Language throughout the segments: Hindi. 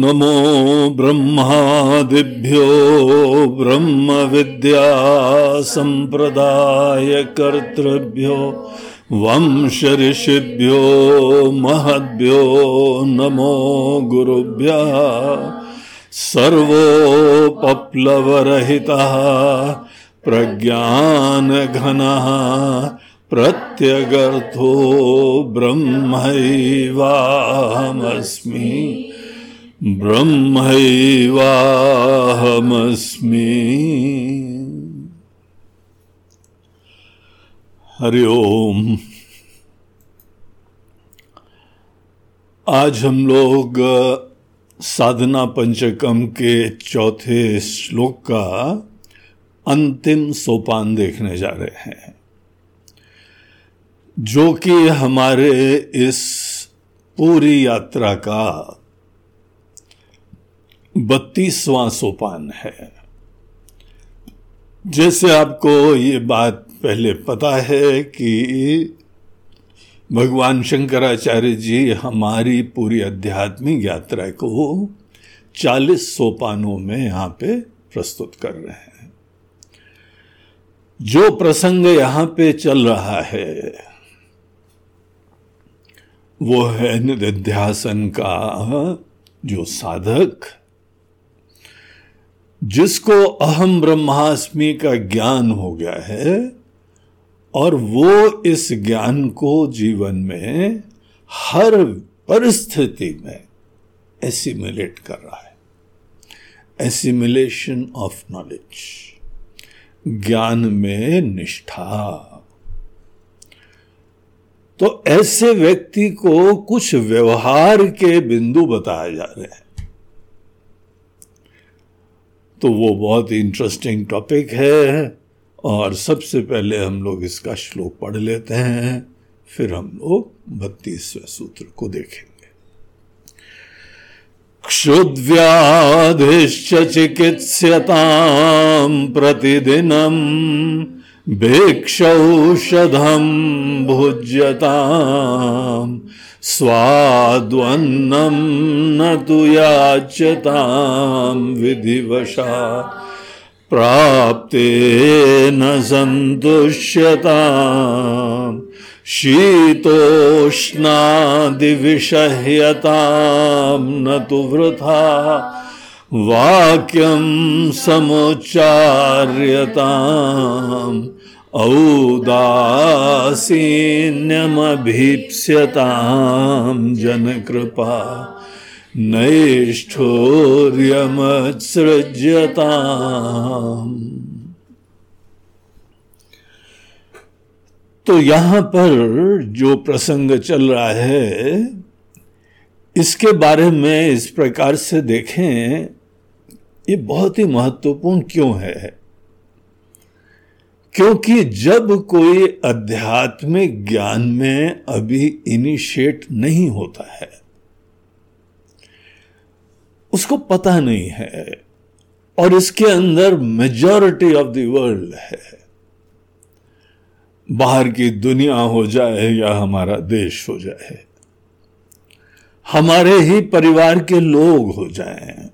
नमो ब्रह्मादिभ्यो वंश ऋषिभ्यो महद्भ्यो नमो गुरुभ्यः सर्वोपप्लवरहितः प्रज्ञानघनः प्रत्यगर्थो ब्रह्मैवाहमस्मि। ब्रह्मैवाहमस्मि। हरि ओम। आज हम लोग साधना पंचकम के चौथे श्लोक का अंतिम सोपान देखने जा रहे हैं। जो कि हमारे इस पूरी यात्रा का बत्तीसवां सोपान है। जैसे आपको ये बात पहले पता है कि भगवान शंकराचार्य जी हमारी पूरी आध्यात्मिक यात्रा को चालीस सोपानों में यहाँ पे प्रस्तुत कर रहे हैं। जो प्रसंग यहाँ पे चल रहा है, वो है निध्यासन का जो साधक जिसको अहम ब्रह्मास्मि का ज्ञान हो गया है और वो इस ज्ञान को जीवन में हर परिस्थिति में एसिमुलेट कर रहा है। एसिमुलेशन ऑफ़ नॉलेज ज्ञान में निष्ठा। तो ऐसे व्यक्ति को कुछ व्यवहार के बिंदु बताए जा रहे हैं। तो वो बहुत इंटरेस्टिंग टॉपिक है और सबसे पहले हम लोग इसका श्लोक पढ़ लेते हैं, फिर हम लोग बत्तीसवें सूत्र को देखेंगे। क्षुद्व्याधिश्च चिकित्स्यताम प्रतिदिनम भिक्षौषधम भुज्यता स्वाद्वन्नं न तु याच्यतां विधिवशा। प्राप्ते न सन्तुष्यताम् शीतोष्णादिविषह्यतां न तु वृथा। वाक्यं समुच्चार्यताम् औदासीन्यमभीप्स्यतां जनकृपा, नैष्ठोर्यमत्सृज्यताम्। तो यहाँ पर जो प्रसंग चल रहा है, इसके बारे में इस प्रकार से देखें, ये बहुत ही महत्वपूर्ण क्यों है? क्योंकि जब कोई आध्यात्मिक ज्ञान में अभी इनिशिएट नहीं होता है, उसको पता नहीं है और इसके अंदर मेजॉरिटी ऑफ़ द वर्ल्ड है। बाहर की दुनिया हो जाए या हमारा देश हो जाए, हमारे ही परिवार के लोग हो जाएँ,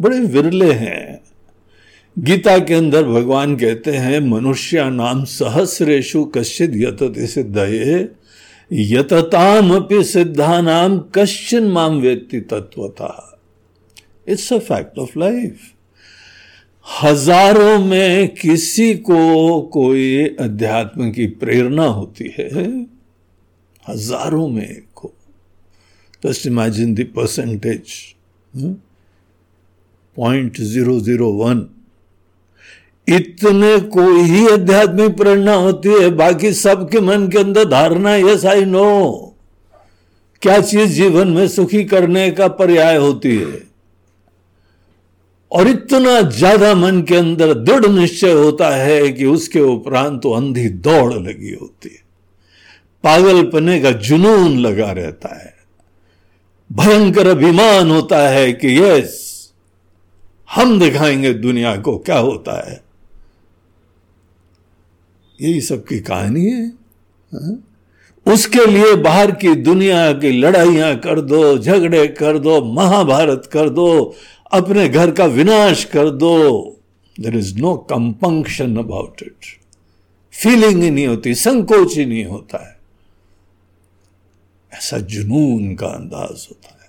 बड़े विरले हैं। गीता के अंदर भगवान कहते हैं मनुष्य नाम सहस्रेशु कश्चित यतत सिद्धये यतताम अपि सिद्धा नाम कश्चिन माम व्यक्ति तत्वता it's a fact of life हज़ारों में किसी को कोई अध्यात्म की प्रेरणा होती है, हज़ारों में एक just imagine the percentage point zero zero one इतने को ही आध्यात्मिक प्रेरणा होती है, बाकी सबके मन के अंदर धारणा यस आई नो क्या चीज़ जीवन में सुखी करने का पर्याय होती है? और इतना ज़्यादा मन के अंदर दृढ़ निश्चय होता है कि उसके उपरांत तो अंधी दौड़ लगी होती है। पागलपने का जुनून लगा रहता है। भयंकर अभिमान होता है कि यस हम दिखाएँगे दुनिया को क्या होता है। यही सबकी कहानी है, हा? उसके लिए बाहर की दुनिया की लड़ाइयाँ कर दो, झगड़े कर दो, महाभारत कर दो, अपने घर का विनाश कर दो। There is no compunction about it feeling ही नहीं होती, संकोच ही नहीं होता है। ऐसा जुनून का अंदाज होता है।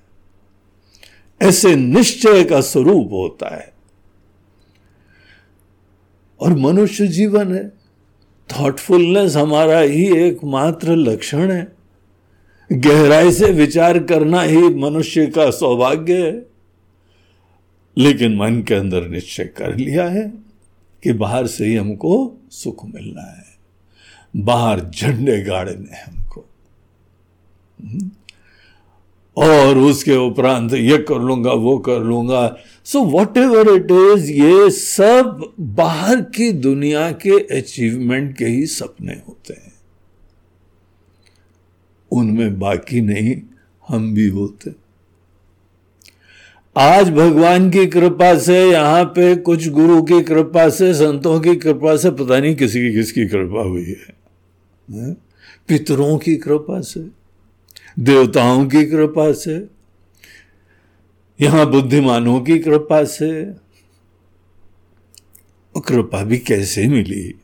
ऐसे निश्चय का स्वरूप होता है। और मनुष्य जीवन है। थॉटफुलनेस हमारा ही एकमात्र लक्षण है। गहराई से विचार करना ही मनुष्य का सौभाग्य है। लेकिन मन के अंदर निश्चय कर लिया है कि बाहर से ही हमको सुख मिलना है। बाहर झंडे गाड़ने हमको। और उसके उपरांत ये कर लूँगा, वो कर लूँगा। So whatever it is ये सब बाहर की दुनिया के अचीवमेंट के ही सपने होते हैं। उनमें बाकी नहीं, हम भी होते। आज भगवान की कृपा से, यहाँ पे कुछ गुरु की कृपा से, संतों की कृपा से, पता नहीं किसी की किसकी कृपा हुई है? पितरों की कृपा से। देवताओं की कृपा से, यहाँ बुद्धिमानों की कृपा से। कृपा भी कैसे मिली?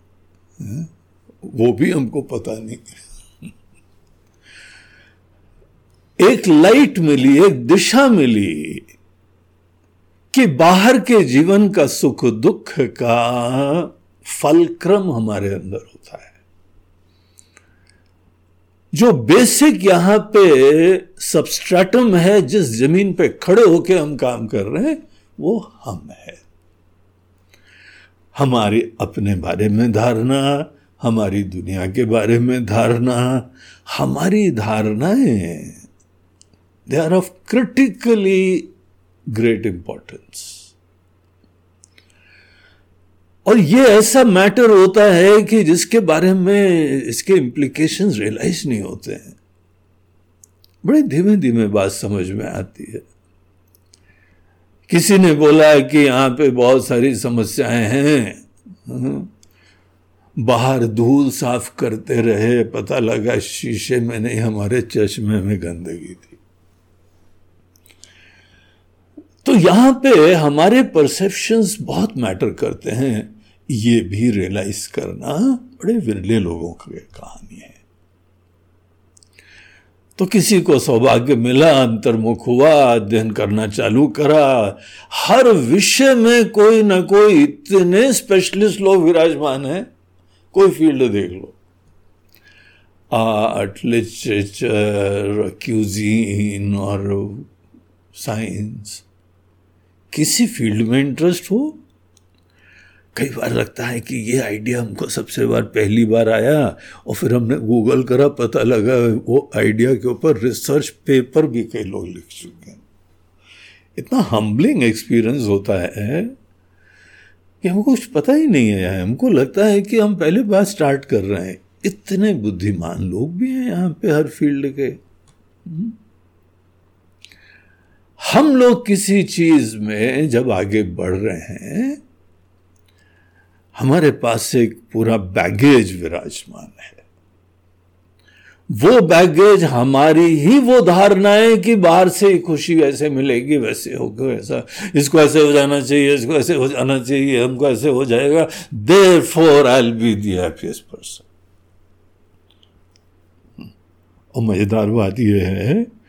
वो भी हमको पता नहीं। एक लाइट मिली, एक दिशा मिली कि बाहर के जीवन का सुख दुख का फलक्रम हमारे अंदर होता है। जो बेसिक यहाँ पे सबस्ट्रेटम है, जिस ज़मीन पे खड़े होके हम काम कर रहे हैं, वो हम है। हमारे अपने बारे में धारणा, हमारी दुनिया के बारे में धारणा, हमारी धारणाएँ they are of critically great importance और ये ऐसा मैटर होता है कि जिसके बारे में इसके इम्प्लीकेशन रियलाइज़ नहीं होते हैं। बड़े धीमे धीमे बात समझ में आती है। किसी ने बोला कि यहाँ पे बहुत सारी समस्याएँ हैं। हम्म। बाहर धूल साफ़ करते रहे, पता लगा शीशे में नहीं, हमारे चश्मे में गंदगी थी। तो यहाँ पे हमारे परसेप्शंस बहुत मैटर करते हैं। ये भी रियलाइज़ करना बड़े विरले लोगों की कहानी है। तो किसी को सौभाग्य मिला, अंतर्मुख हुआ, अध्ययन करना चालू करा। हर विषय में कोई ना कोई इतने स्पेशलिस्ट लोग विराजमान है। कोई फ़ील्ड देख लो। आर्ट लिटरेचर क्यूजीन और साइंस किसी फ़ील्ड में इंटरेस्ट हो? कई बार लगता है कि ये आइडिया हमको सबसे बार पहली बार आया और फिर हमने गूगल करा, पता लगा वो आइडिया के ऊपर रिसर्च पेपर भी कई लोग लिख चुके हैं। इतना हम्बलिंग एक्सपीरियंस होता है कि हमको कुछ पता ही नहीं है। हमको लगता है कि हम पहले बार स्टार्ट कर रहे हैं। इतने बुद्धिमान लोग भी हैं यहाँ पे हर फ़ील्ड के। हम्म। हम लोग किसी चीज़ में जब आगे बढ़ रहे हैं, हमारे पास एक पूरा बैगेज विराजमान है। वो बैगेज हमारी ही वो धारणाएँ कि बाहर से ही खुशी ऐसे मिलेगी, वैसे होगा ऐसा इसको ऐसे हो जाना चाहिए, इसको ऐसे हो जाना चाहिए, हमको ऐसे हो जाएगा। Therefore I be the happiest person और मज़ेदार बात यह है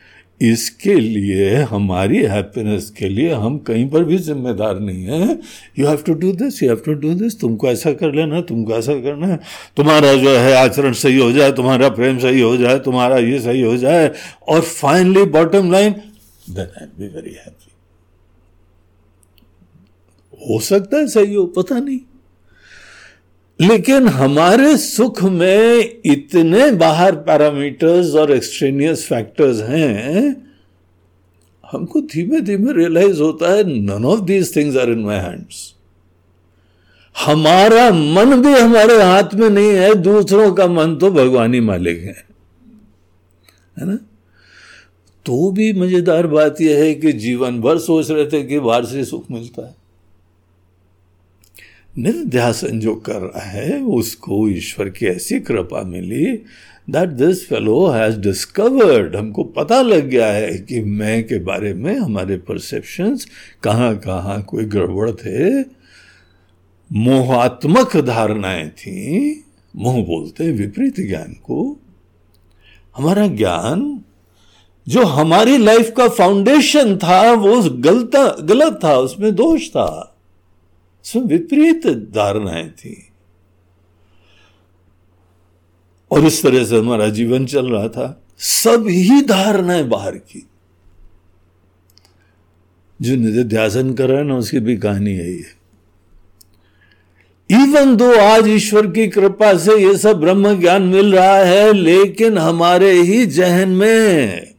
इसके लिए, हमारी हैप्पीनेस के लिए हम कहीं पर भी जिम्मेदार नहीं है। You have to do this you have to do this तुमको ऐसा कर लेना, तुमको ऐसा करना है। तुम्हारा जो है आचरण सही हो जाए, तुम्हारा प्रेम सही हो जाए, तुम्हारा ये सही हो जाए, और finally bottom line then I be very happy हो सकता है सही हो, पता नहीं। लेकिन हमारे सुख में इतने बाहर पैरामीटर्स और एक्सट्रेनियस फैक्टर्स हैं, हमको धीमे धीमे रियलाइज़ होता है none of these things are in my hands हमारा मन भी हमारे हाथ में नहीं है, दूसरों का मन तो भगवान ही मालिक है। है ना? तो भी मज़ेदार बात यह है कि जीवन भर सोच रहे थे कि बाहर से सुख मिलता है। निर्ध्यासन जो कर रहा है, उसको ईश्वर की ऐसी कृपा मिली that this fellow has discovered हमको पता लग गया है कि मैं के बारे में, हमारे परसेप्शंस कहाँ कहाँ कोई गड़बड़ थे। मोहात्मक धारणाएँ थी। मोह बोलते विपरीत ज्ञान को। हमारा ज्ञान, जो हमारी लाइफ का फाउंडेशन था, वो गलत गलत था, उसमें दोष था। उसमें विपरीत धारणाएँ थी और इस तरह से हमारा जीवन चल रहा था सब ही धारणाएँ बाहर की जो निधिध्यासन कर रहे हैं ना उसकी भी कहानी यही है इवन दो आज ईश्वर की कृपा से ये सब ब्रह्म ज्ञान मिल रहा है लेकिन हमारे ही जहन में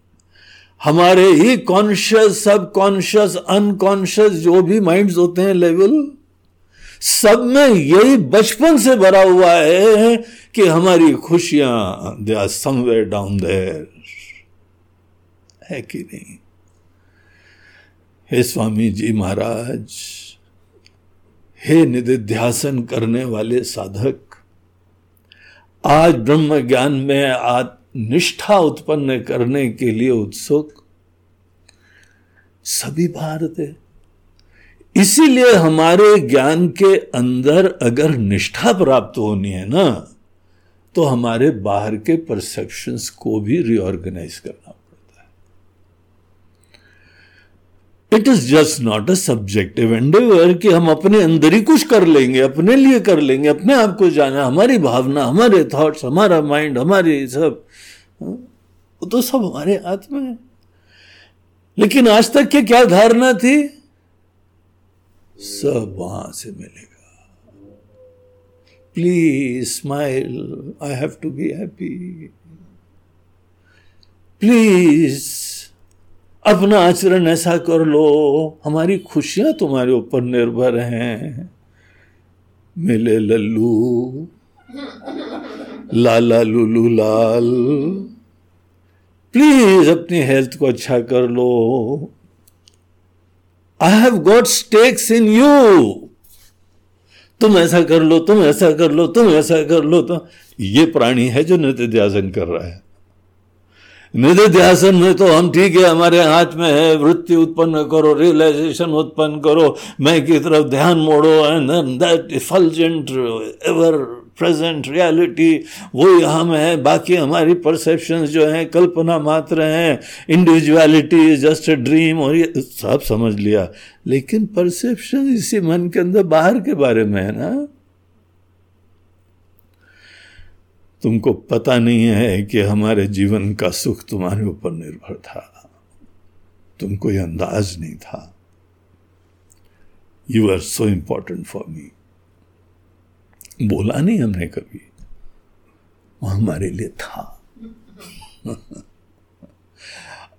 हमारे ही कॉन्शियस सब कॉन्शियस अनकॉन्शियस जो भी माइंड्स होते हैं लेवल सब में यही बचपन से भरा हुआ है कि हमारी खुशियाँ they are somewhere down there है कि नहीं? हे स्वामी जी महाराज, हे निधिध्यासन करने वाले साधक, आज ब्रह्म ज्ञान में आज निष्ठा उत्पन्न करने के लिए उत्सुक, सभी भारत है। इसीलिए हमारे ज्ञान के अंदर अगर निष्ठा प्राप्त होनी है ना तो हमारे बाहर के परसेप्शंस को भी रिओर्गेनाइज करना पड़ता है। It is just not a subjective endeavour कि हम अपने अंदर ही कुछ कर लेंगे, अपने लिए कर लेंगे, अपने आप को जाना, हमारी भावना, हमारे थॉट्स हमारा माइंड हमारे सब। वो तो सब हमारे हाथ में है। लेकिन आज तक के क्या धारणा थी? सब वहाँ से मिलेगा। Please smile I have to be happy please अपना आचरण ऐसा कर लो, हमारी खुशियाँ तुम्हारे ऊपर निर्भर हैं। मिले लल्लू, लाला लुलू लाल। प्लीज़ अपनी हेल्थ को अच्छा कर लो। I have got stakes in you तुम ऐसा कर लो, तुम ऐसा कर लो, तुम ऐसा कर लो तो ये प्राणी है जो नित्य ध्यान कर रहा है। निधि ध्यासन में तो हम ठीक है, हमारे हाथ में है, वृत्ति उत्पन्न करो रियलाइजेशन उत्पन्न करो, मैं की तरफ़ ध्यान मोड़ो and that effulgent ever present reality वो हम है, बाकी हमारी परसेप्शन जो है, कल्पना मात्र हैं individuality is just a dream और ये सब समझ लिया। लेकिन परसेप्शन इसी मन के अंदर बाहर के बारे में है ना? तुमको पता नहीं है कि हमारे जीवन का सुख तुम्हारे ऊपर निर्भर था। तुमको यह अंदाज नहीं था। You are so important for me बोला नहीं हमने कभी। वो हमारे लिए था।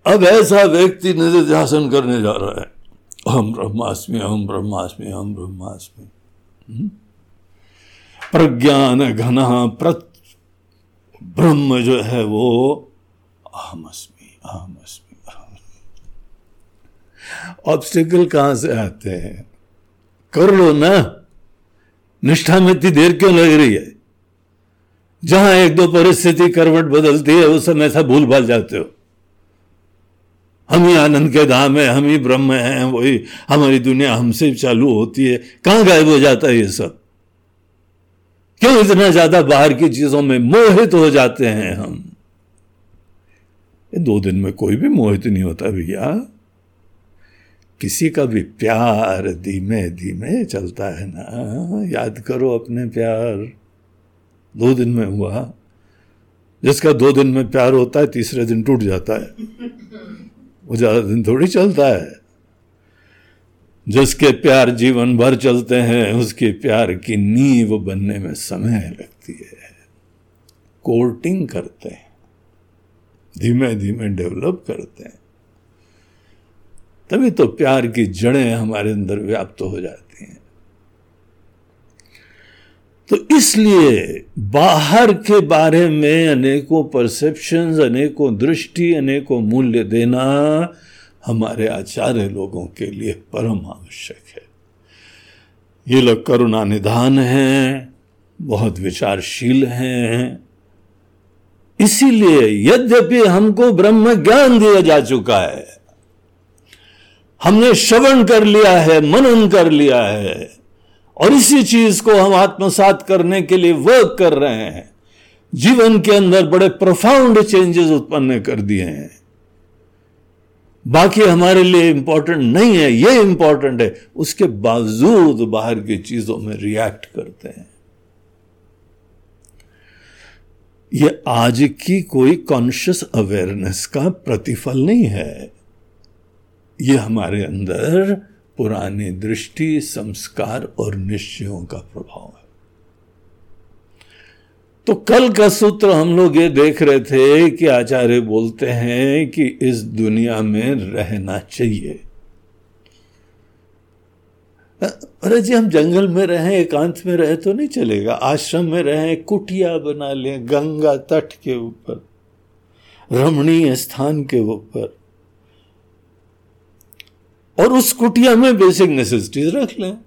अब ऐसा व्यक्ति निधिध्यासन करने जा रहा है। हम ब्रह्मास्मि हम ब्रह्मास्मि हम ब्रह्मास्मि। हम्म? प्रज्ञान घन प्रत ब्रह्म जो है वो अहमअस्मि अहमअस्मि ऑब्स्टिकल कहाँ से आते हैं? कर लो ना। निष्ठा में इतनी देर क्यों लग रही है? जहाँ एक दो परिस्थिति करवट बदलती है, उस समय ऐसा भूल भाल जाते हो। हम ही आनंद के धाम है, हम ही ब्रह्म हैं, वही हमारी दुनिया हमसे चालू होती है। कहाँ गायब हो जाता है ये सब? क्यों इतना ज़्यादा बाहर की चीज़ों में मोहित हो जाते हैं हम? दो दिन में कोई भी मोहित नहीं होता भैया। किसी का भी प्यार धीमे धीमे चलता है ना। याद करो अपने प्यार। दो दिन में हुआ। जिसका दो दिन में प्यार होता है, तीसरे दिन टूट जाता है। वो ज़्यादा दिन थोड़ी चलता है। जिसके प्यार जीवन भर चलते हैं, उसके प्यार की नींव बनने में समय लगती है। कोर्टिंग करते हैं। धीमे धीमे डेवलप करते हैं। तभी तो प्यार की जड़ें हमारे अंदर व्याप्त हो जाती हैं। तो इसलिए बाहर के बारे में अनेकों परसेप्शंस अनेकों दृष्टि, अनेकों मूल्य देना हमारे आचार्य लोगों के लिए परम आवश्यक है। ये लोग करुणा निधान हैं, बहुत विचारशील हैं। इसीलिए यद्यपि हमको ब्रह्म ज्ञान दिया जा चुका है हमने श्रवण कर लिया है, मनन कर लिया है। और इसी चीज़ को हम आत्मसात करने के लिए वर्क कर रहे हैं। जीवन के अंदर बड़े प्रोफाउंड चेंजेस उत्पन्न कर दिए हैं। बाकी हमारे लिए इंपॉर्टेंट नहीं है, ये इंपॉर्टेंट है। उसके बावजूद बाहर की चीज़ों में रिएक्ट करते हैं। ये आज की कोई कॉन्शियस अवेयरनेस का प्रतिफल नहीं है। ये हमारे अंदर पुरानी दृष्टि, संस्कार और निश्चयों का प्रभाव है। तो कल का सूत्र हम लोग ये देख रहे थे कि आचार्य बोलते हैं कि इस दुनिया में रहना चाहिए। अरे जी, हम जंगल में रहें, एकांत में रहे तो नहीं चलेगा। आश्रम में रहें, कुटिया बना लें, गंगा तट के ऊपर, रमणीय स्थान के ऊपर। और उस कुटिया में बेसिक नेसेसिटीज रख लें।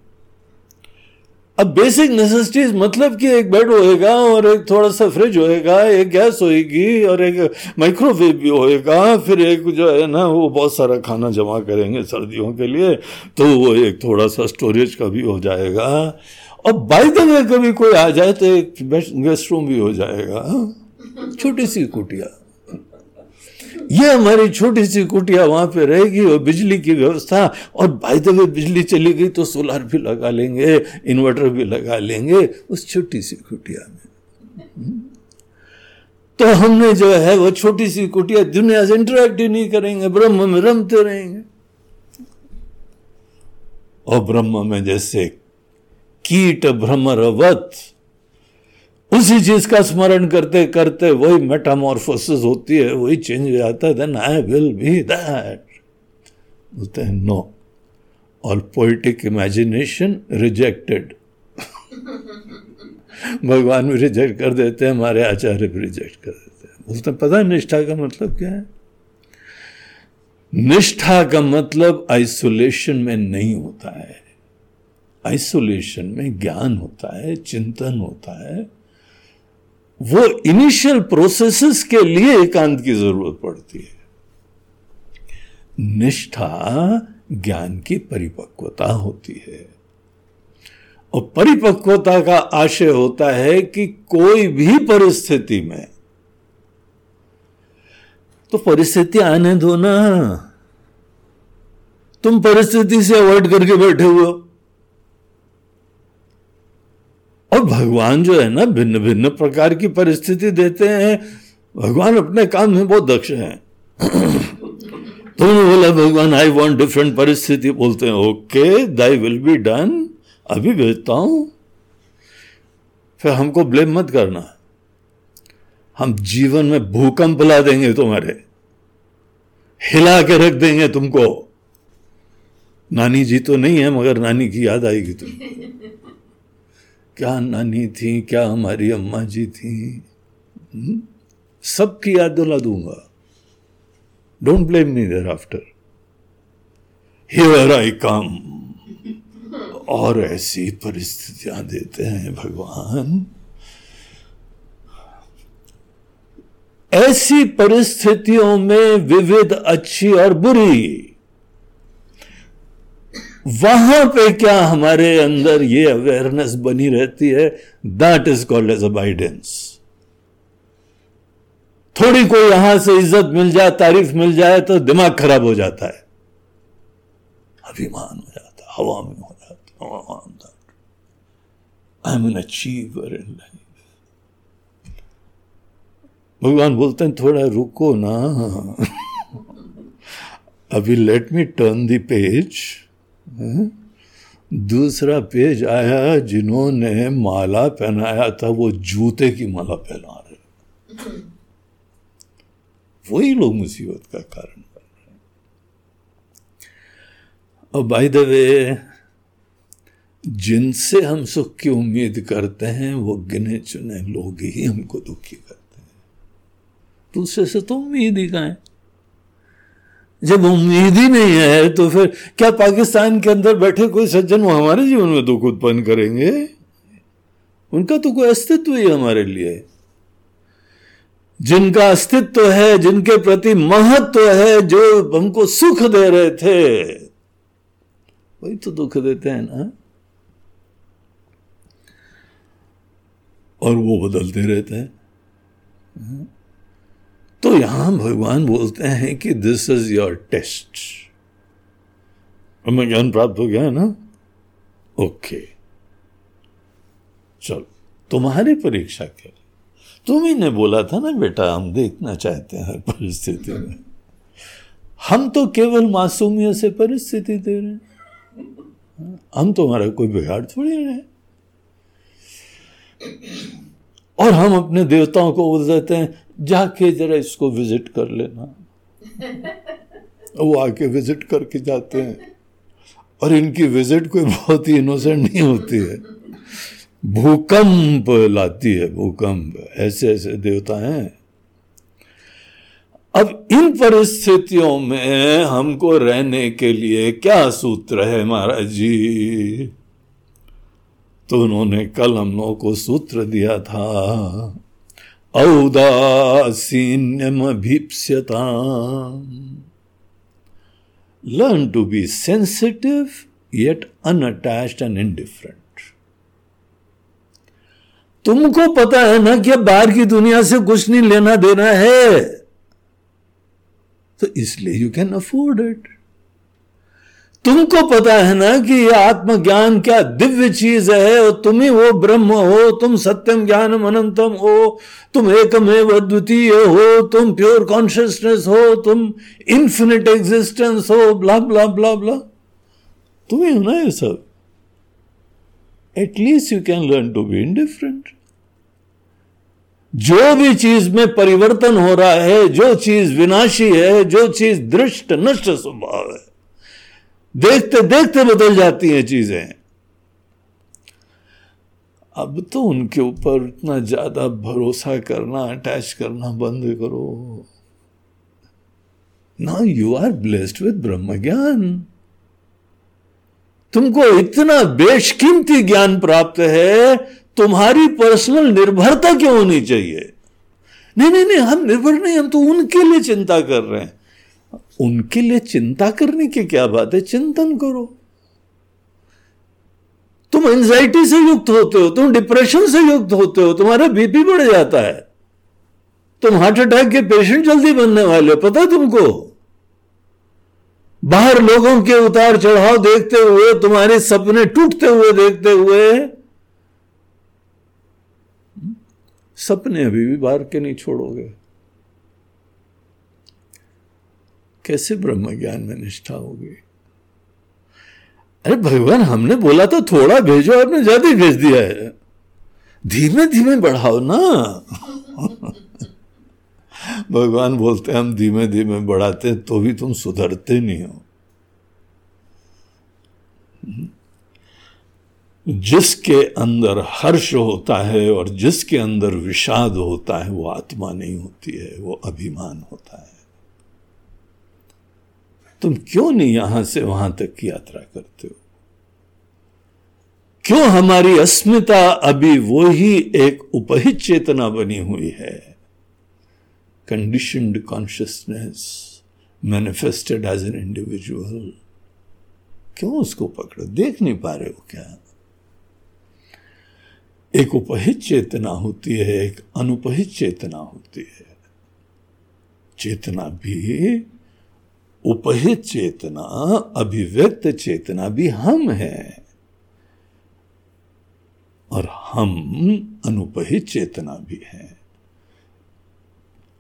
अब बेसिक नेसेसिटीज मतलब कि एक बेड होएगा और एक थोड़ा सा फ्रिज होएगा, एक गैस होएगी और एक माइक्रोवेव भी होएगा, फिर एक जो है ना, वो बहुत सारा खाना जमा करेंगे सर्दियों के लिए तो वो एक थोड़ा सा स्टोरेज का भी हो जाएगा। और बाई द कभी कोई आ जाए तो एक गेस्ट रूम भी हो जाएगा। छोटी सी कुटिया। ये हमारी छोटी सी कुटिया वहाँ पे रहेगी और बिजली की व्यवस्था, और भाई द बिजली चली गई तो सोलर भी लगा लेंगे इन्वर्टर भी लगा लेंगे, उस छोटी सी कुटिया में। तो हमने जो है वो छोटी सी कुटिया दुनिया से इंटरेक्ट ही नहीं करेंगे, ब्रह्म में रमते रहेंगे। और ब्रह्म में जैसे कीट भ्रमरवत उसी चीज़ का स्मरण करते करते वही मेटामॉर्फोसिस होती है, वही चेंज हो जाता है। Then I will be that बोलते हैं no all poetic imagination rejected भगवान भी रिजेक्ट कर देते हैं, हमारे आचार्य भी रिजेक्ट कर देते हैं। बोलते हैं, पता है निष्ठा का मतलब क्या है? निष्ठा का मतलब आइसोलेशन में नहीं होता है। आइसोलेशन में ज्ञान होता है, चिंतन होता है। वो इनिशियल प्रोसेसेस के लिए एकांत की ज़रूरत पड़ती है। निष्ठा ज्ञान की परिपक्वता होती है। और परिपक्वता का आशय होता है कि कोई भी परिस्थिति में तो परिस्थिति आने दो ना। तुम परिस्थिति से अवॉइड करके बैठे हुए हो। और भगवान जो है ना भिन्न भिन्न प्रकार की परिस्थिति देते हैं। भगवान अपने काम में बहुत दक्ष हैं। तुमने बोला, भगवान आई वॉन्ट डिफरेंट परिस्थिति। बोलते हैं okay thy will be done अभी भेजता हूँ। फिर हमको ब्लेम मत करना। हम जीवन में भूकंप ला देंगे तुम्हारे। हिला के रख देंगे तुमको। नानी जी तो नहीं है, मगर नानी की याद आएगी तुम क्या नानी थी, क्या हमारी अम्मा जी थी? हम्म? सबकी याद दिला दूँगा। Don't blame me thereafter here I come और ऐसी परिस्थितियाँ देते हैं भगवान। ऐसी परिस्थितियों में विविध अच्छी और बुरी। वहाँ पे क्या हमारे अंदर ये अवेयरनेस बनी रहती है? That is called as abidance थोड़ी कोई यहाँ से इज़्ज़त मिल जाए, तारीफ़ मिल जाए तो दिमाग खराब हो जाता है। अभिमान हो जाता है, हवा में हो जाता I am an achiever in life भगवान बोलते हैं, थोड़ा रुको ना। अभी let me turn the page दूसरा पेज आया जिन्होंने माला पहनाया था, वो जूते की माला पहना रहे वही लोग मुसीबत का कारण बन रहे और बाई द जिनसे हम सुख की उम्मीद करते हैं, वो गिने चुने लोग ही हमको दुखी करते हैं। दूसरे से तो उम्मीद ही का है जब उम्मीद ही नहीं है तो फिर क्या पाकिस्तान के अंदर बैठे कोई सज्जन वो हमारे जीवन में दुख उत्पन्न करेंगे? उनका तो कोई अस्तित्व ही हमारे लिए जिनका अस्तित्व है, जिनके प्रति महत्व है, जो हमको सुख दे रहे थे, वही तो दुख देते हैं ना। और वो बदलते रहते हैं। तो यहाँ भगवान बोलते हैं कि दिस इज़ योर टेस्ट हमें ज्ञान प्राप्त हो गया है ना? ओके चलो, तुम्हारी परीक्षा क्या तुम ही ने बोला था ना, बेटा, हम देखना चाहते हैं हर परिस्थिति में। हम तो केवल मासूमियत से परिस्थिति दे रहे हैं। हम तुम्हारा कोई बिगाड़ थोड़ी रहे और हम अपने देवताओं को बोल देते हैं जाके जरा इसको विज़िट कर लेना। वो आके विज़िट करके जाते हैं। और इनकी विज़िट कोई बहुत ही इनोसेंट नहीं होती है। भूकंप लाती है, भूकंप। ऐसे ऐसे देवता हैं। अब इन परिस्थितियों में हमको रहने के लिए क्या सूत्र है महाराज जी? तो उन्होंने कल हम लोगों को सूत्र दिया था। औदासीन्यम भीप्स्यता learn to be sensitive yet unattached and indifferent तुमको पता है ना कि बाहर की दुनिया से कुछ नहीं लेना देना है। तो इसलिए यू कैन अफोर्ड इट तुमको पता है ना कि ये आत्मज्ञान क्या दिव्य चीज़ है? और तुम ही वो ब्रह्म हो, तुम सत्यम ज्ञानम अनंतम हो, तुम एकमेव द्वितीय हो, तुम प्योर कॉन्शियसनेस हो, तुम इंफिनिट एग्जिस्टेंस हो ब्ला ब्ला ब्ला ब्ला तुम ही हो ना ये सब? At least you can learn to be indifferent जो भी चीज़ में परिवर्तन हो रहा है, जो चीज़ विनाशी है, जो चीज़ दृष्ट नष्ट स्वभाव है देखते देखते बदल जाती हैं चीज़ें। अब तो उनके ऊपर इतना ज़्यादा भरोसा करना अटैच करना बंद करो। ना यू आर ब्लेस्ड विद ब्रह्म ज्ञान। तुमको इतना बेशकीमती ज्ञान प्राप्त है, तुम्हारी पर्सनल निर्भरता क्यों होनी चाहिए? नहीं नहीं नहीं, हम निर्भर नहीं, हम तो उनके लिए चिंता कर रहे हैं। उनके लिए चिंता करने की क्या बात है? चिंतन करो। तुम एंजाइटी से युक्त होते हो, तुम डिप्रेशन से युक्त होते हो, तुम्हारा बीपी बढ़ जाता है। तुम हार्ट अटैक के पेशेंट जल्दी बनने वाले हो, पता तुमको? बाहर लोगों के उतार चढ़ाव देखते हुए, तुम्हारे सपने टूटते हुए देखते हुए, सपने अभी भी बाहर के नहीं छोड़ोगे। कैसे ब्रह्म ज्ञान में निष्ठा होगी अरे भगवान, हमने बोला तो थोड़ा भेजो, आपने ज़्यादा भेज दिया है। धीमे धीमे बढ़ाओ ना। भगवान बोलते हैं, हम धीमे धीमे बढ़ाते तो भी तुम सुधरते नहीं हो। जिसके अंदर हर्ष होता है और जिसके अंदर विषाद होता है, वो आत्मा नहीं होती है, वो अभिमान होता है। तुम क्यों नहीं यहाँ से वहाँ तक की यात्रा करते हो? क्यों हमारी अस्मिता अभी वो ही एक उपहित चेतना बनी हुई है? Conditioned consciousness manifested as an individual क्यों उसको पकड़ो? देख नहीं पा रहे हो क्या? एक उपहित चेतना होती है, एक अनुपहित चेतना होती है। चेतना भी उपहित चेतना, अभिव्यक्त चेतना भी हम हैं। और हम अनुपहित चेतना भी हैं।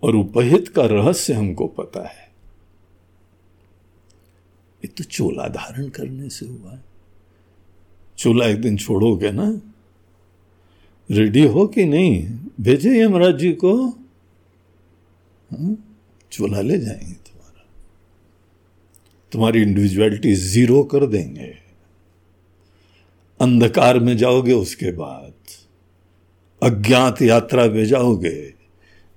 और उपहित का रहस्य हमको पता है। ये तो चोला धारण करने से हुआ है। चोला एक दिन छोड़ोगे ना? रेडी हो कि नहीं? भेजे यमराज जी को। हाँ? चोला ले जाएँगे तुम्हारी इंडिविजुअलिटी ज़ीरो कर देंगे। अंधकार में जाओगे उसके बाद, अज्ञात यात्रा में जाओगे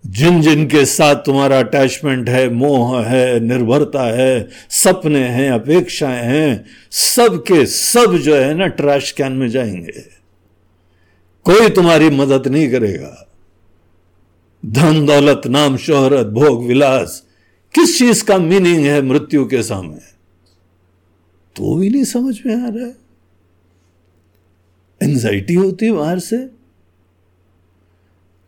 जिन जिन के साथ तुम्हारा अटैचमेंट है, मोह है, निर्भरता है, सपने हैं, अपेक्षाएँ हैं सब के सब जो है ना ट्रैश कैन में जाएँगे। कोई तुम्हारी मदद नहीं करेगा। धन दौलत नाम शोहरत भोग विलास किस चीज़ का मीनिंग है मृत्यु के सामने? तो भी नहीं समझ में आ रहा है। एंजाइटी होती है बाहर से।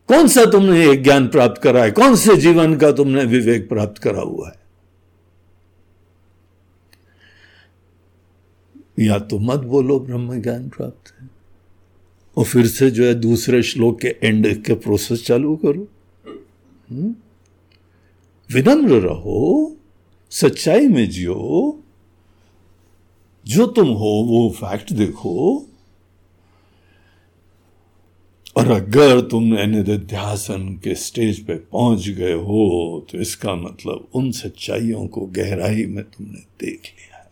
कौन सा तुमने एक ज्ञान प्राप्त करा है? कौन से जीवन का तुमने विवेक प्राप्त करा हुआ है? या तो मत बोलो ब्रह्म ज्ञान प्राप्त है, और फिर से जो है दूसरे श्लोक के एंड के प्रोसेस चालू करो। हम्म? विनम्र रहो, सच्चाई में जियो। जो तुम हो, वो फैक्ट देखो। और अगर तुम निध्यासन के स्टेज पे पहुँच गए हो तो इसका मतलब उन सच्चाइयों को गहराई में तुमने देख लिया है।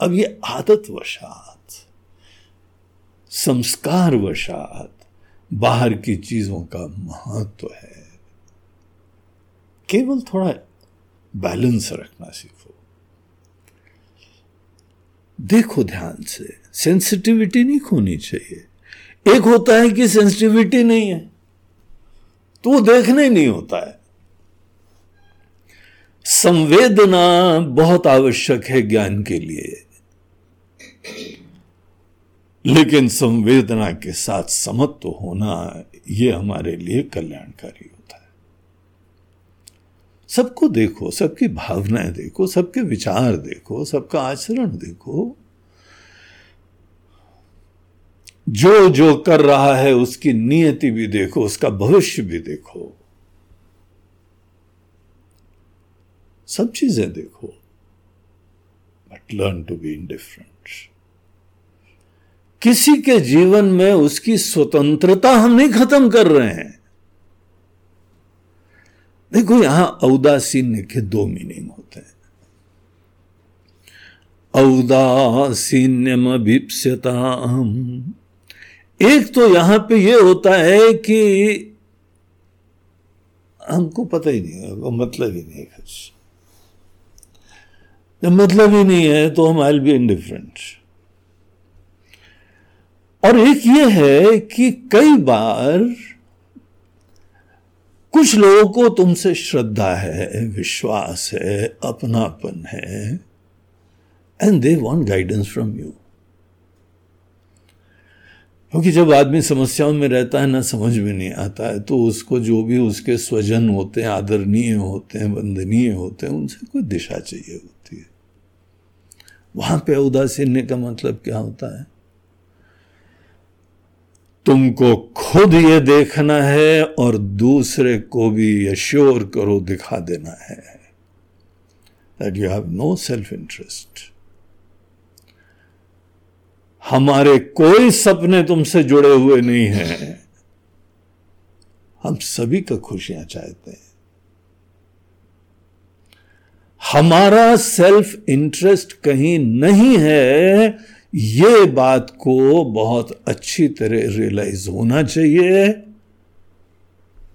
अब ये आदत वशात, संस्कार वशात, बाहर की चीज़ों का महत्व है। केवल थोड़ा बैलेंस रखना सीखो। देखो ध्यान से, सेंसिटिविटी नहीं खोनी चाहिए। एक होता है कि सेंसिटिविटी नहीं है तो वो देखना नहीं होता है। संवेदना बहुत आवश्यक है ज्ञान के लिए। लेकिन संवेदना के साथ समत्व होना यह हमारे लिए कल्याणकारी है। सबको देखो, सबकी भावनाएँ देखो, सबके विचार देखो, सबका आचरण देखो। जो जो कर रहा है, उसकी नियति भी देखो, उसका भविष्य भी देखो। सब चीज़ें देखो। But learn to be indifferent किसी के जीवन में उसकी स्वतंत्रता हम नहीं खत्म कर रहे हैं। देखो, यहाँ औदासीन्य के दो मीनिंग होते हैं। औदासीन्यम अभिप्स्यता एक तो यहाँ पे ये होता है कि हमको पता ही नहीं है मतलब ही नहीं है कुछ। जब मतलब ही नहीं है तो हम आई बी इंडिफरेंट और एक ये है कि कई बार कुछ लोगों को तुमसे श्रद्धा है, विश्वास है, अपनापन है and they want guidance from you क्योंकि जब आदमी समस्याओं में रहता है ना, समझ में नहीं आता है तो उसको जो भी उसके स्वजन होते हैं, आदरणीय होते हैं, वंदनीय होते हैं, उनसे कोई दिशा चाहिए होती है। वहाँ पे उदासीन का मतलब क्या होता है? तुमको खुद ये देखना है और दूसरे को भी यश्योर करो, दिखा देना है। That you have no self interest हमारे कोई सपने तुमसे जुड़े हुए नहीं हैं। हम सभी का खुशियाँ चाहते हैं। हमारा सेल्फ इंटरेस्ट कहीं नहीं है ये बात को बहुत अच्छी तरह रियलाइज़ होना चाहिए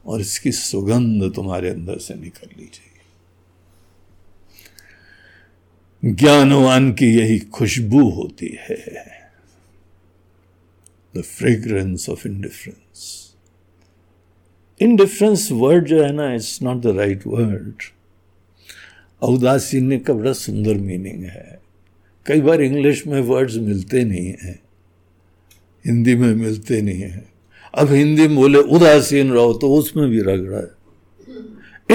और इसकी सुगंध तुम्हारे अंदर से निकलनी चाहिए ज्ञानवान की यही खुशबू होती है। The fragrance of indifference indifference word जो है ना it's not the right word औदासीन्य का बड़ा सुंदर मीनिंग है। कई बार इंग्लिश में वर्ड्स मिलते नहीं हैं। हिंदी में मिलते नहीं हैं। अब हिंदी में बोले, उदासीन रहो तो उसमें भी रगड़ा है।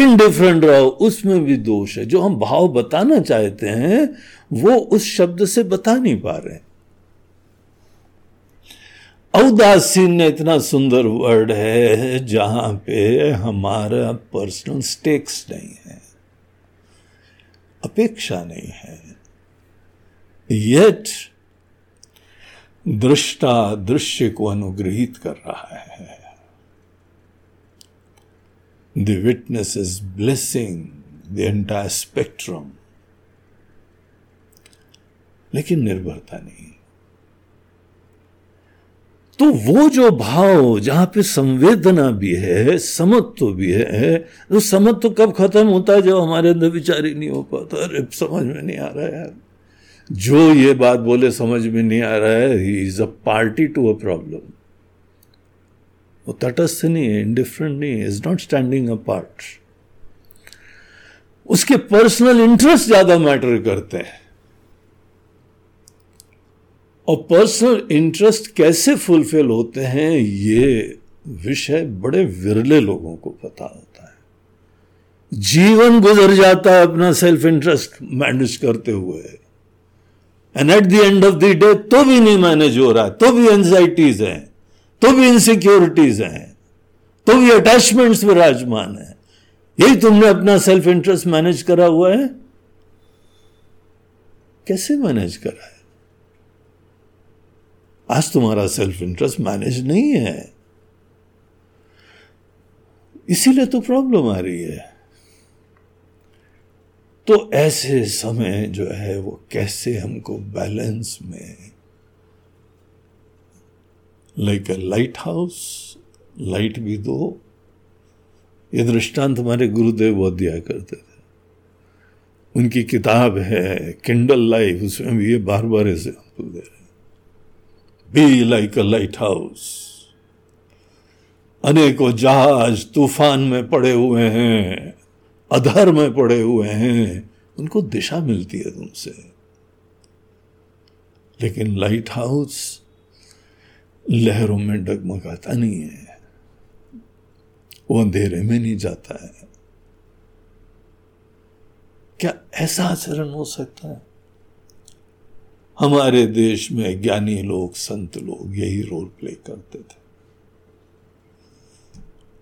इनडिफरेंट रहो, उसमें भी दोष है। जो हम भाव बताना चाहते हैं, वो उस शब्द से बता नहीं पा रहे औदासीन इतना सुंदर वर्ड है, जहाँ पे हमारा पर्सनल स्टेक्स नहीं है। अपेक्षा नहीं है। येट दृष्टा दृश्य को अनुग्रहित कर रहा है। The witness is blessing the entire spectrum लेकिन निर्भरता नहीं। तो वो जो भाव जहाँ पे संवेदना भी है, समत्व भी है तो समत्व कब खत्म होता है जब हमारे अंदर विचार ही नहीं हो पाता? अरे, समझ में नहीं आ रहा है यार। जो ये बात बोले, समझ में नहीं आ रहा है। He is a party to a problem वो तटस्थ नहीं है इंडिफरेंट नहीं है is not standing a part उसके पर्सनल इंटरेस्ट ज़्यादा मैटर करते हैं। और पर्सनल इंटरेस्ट कैसे फुलफिल होते हैं, ये विषय बड़े विरले लोगों को पता होता है। जीवन गुजर जाता है अपना सेल्फ इंटरेस्ट मैनेज करते हुए। And at the end of the day तो भी नहीं मैनेज हो रहा तो भी एंजाइटीज हैं तो भी इनसिक्योरिटीज हैं तो भी अटैचमेंट्स विराजमान है। यही तुमने अपना सेल्फ इंटरेस्ट मैनेज करा हुआ है? कैसे मैनेज करा है? आज तुम्हारा सेल्फ इंटरेस्ट मैनेज नहीं है। इसीलिए तो प्रॉब्लम आ रही है। तो ऐसे समय जो है वो कैसे हमको बैलेंस में like a lighthouse light भी दो। ये दृष्टांत हमारे गुरुदेव बहुत दिया करते थे। उनकी किताब है किंडल लाइफ उसमें भी ये बार बार ऐसे हमको दे रहे be like a lighthouse अनेकों जहाज़ तूफ़ान में पड़े हुए हैं। अधर में पड़े हुए हैं। उनको दिशा मिलती है तुमसे। लेकिन लाइट हाउस लहरों में डगमगाता नहीं है। वो अंधेरे में नहीं जाता है। क्या ऐसा आचरण हो सकता है? हमारे देश में ज्ञानी लोग, संत लोग यही रोल प्ले करते थे।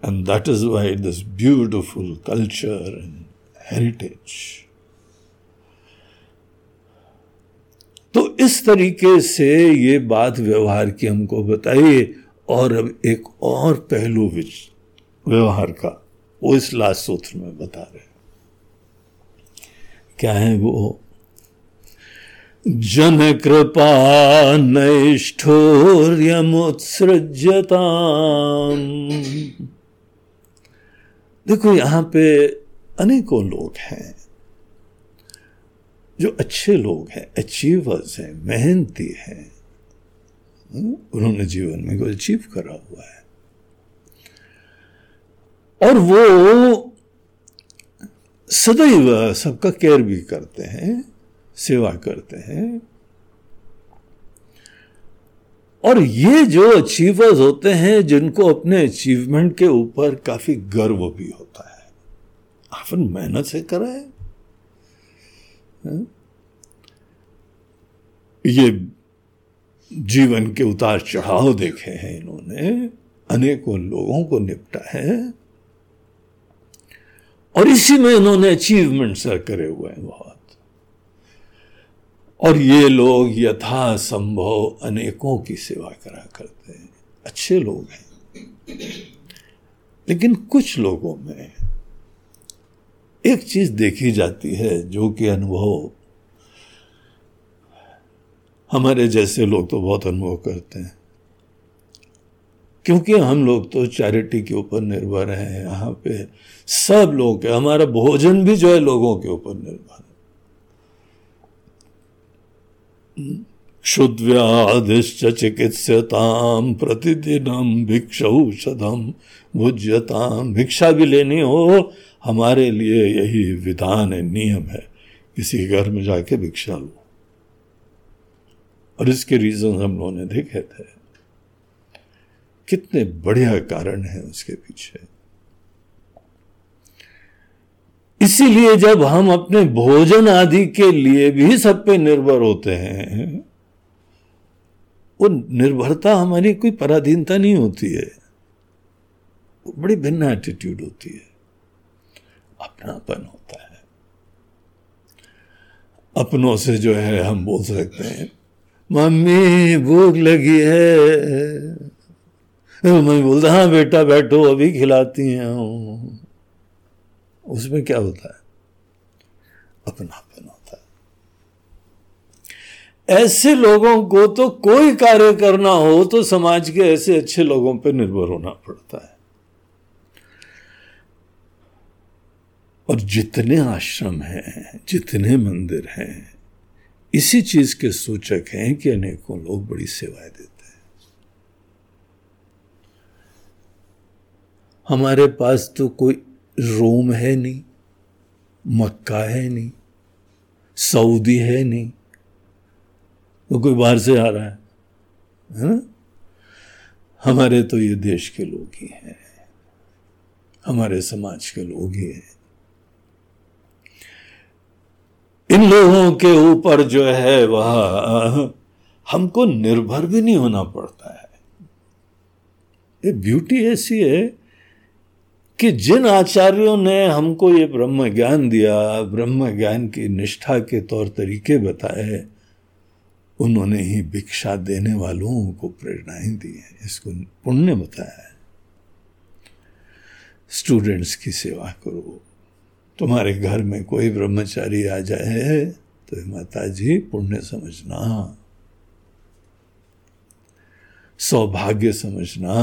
And that is why this beautiful culture and heritage तो इस तरीके से ये बात व्यवहार की हमको बताइए और अब एक और पहलू व्यवहार का वो इस लास्ट सूत्र में बता रहे क्या है वो? जन कृपा नैष्ठोर्यमुत्सृज्यता देखो, यहाँ पे अनेकों लोग हैं जो अच्छे लोग हैं अचीवर्स हैं, मेहनती हैं। उन्होंने जीवन में कुछ अचीव करा हुआ है। और वो सदैव सबका केयर भी करते हैं, सेवा करते हैं और ये जो अचीवर्स होते हैं, जिनको अपने अचीवमेंट के ऊपर काफ़ी गर्व भी होता है। आपन मेहनत से करा। है? हाँ? ये जीवन के उतार चढ़ाव देखे हैं इन्होंने। अनेकों लोगों को निपटा है। और इसी में इन्होंने अचीवमेंट सर करे हुए हैं बहुत। और ये लोग यथा संभव अनेकों की सेवा करा करते हैं। अच्छे लोग हैं। लेकिन कुछ लोगों में एक चीज़ देखी जाती है जो कि अनुभव हमारे जैसे लोग तो बहुत अनुभव करते हैं। क्योंकि हम लोग तो चैरिटी के ऊपर निर्भर हैं, यहाँ पे सब लोग हमारा भोजन भी जो है लोगों के ऊपर निर्भर क्षुद्व्याधिश्च चिकित्सताम प्रतिदिनम भिक्षौषधम भुज्यताम भिक्षा भी लेनी हो, हमारे लिए यही विधान है, नियम है। किसी घर में जाके भिक्षा लो। और इसके रीजन हम लोगों ने देखे थे। कितने बढ़िया कारण है उसके पीछे। इसीलिए जब हम अपने भोजन आदि के लिए भी सब पे निर्भर होते हैं, वो निर्भरता हमारी कोई पराधीनता नहीं होती है। वो बड़ी भिन्न एटीट्यूड होती है। अपनापन होता है। अपनों से जो है हम बोल सकते हैं, मम्मी भूख लगी है। मम्मी बोलता हाँ बेटा, बैठो, अभी खिलाती हैं। उसमें क्या होता है? अपनापन होता है। ऐसे लोगों को तो कोई कार्य करना हो तो समाज के ऐसे अच्छे लोगों पर निर्भर होना पड़ता है। और जितने आश्रम हैं, जितने मंदिर हैं, इसी चीज़ के सूचक हैं कि अनेकों लोग बड़ी सेवाएँ देते हैं। हमारे पास तो कोई रोम है नहीं, मक्का है नहीं, सऊदी है नहीं। वो कोई बाहर से आ रहा है है ना? हमारे तो ये देश के लोग ही हैं, हमारे समाज के लोग ही हैं। इन लोगों के ऊपर जो है वह, हमको निर्भर भी नहीं होना पड़ता है। ये ब्यूटी ऐसी है कि जिन आचार्यों ने हमको ये ब्रह्म ज्ञान दिया ब्रह्म ज्ञान की निष्ठा के तौर तरीके बताए, उन्होंने ही भिक्षा देने वालों को प्रेरणाएँ दी है, इसको पुण्य बताया है। स्टूडेंट्स की सेवा करो। तुम्हारे घर में कोई ब्रह्मचारी आ जाए तो माता जी पुण्य समझना। सौभाग्य समझना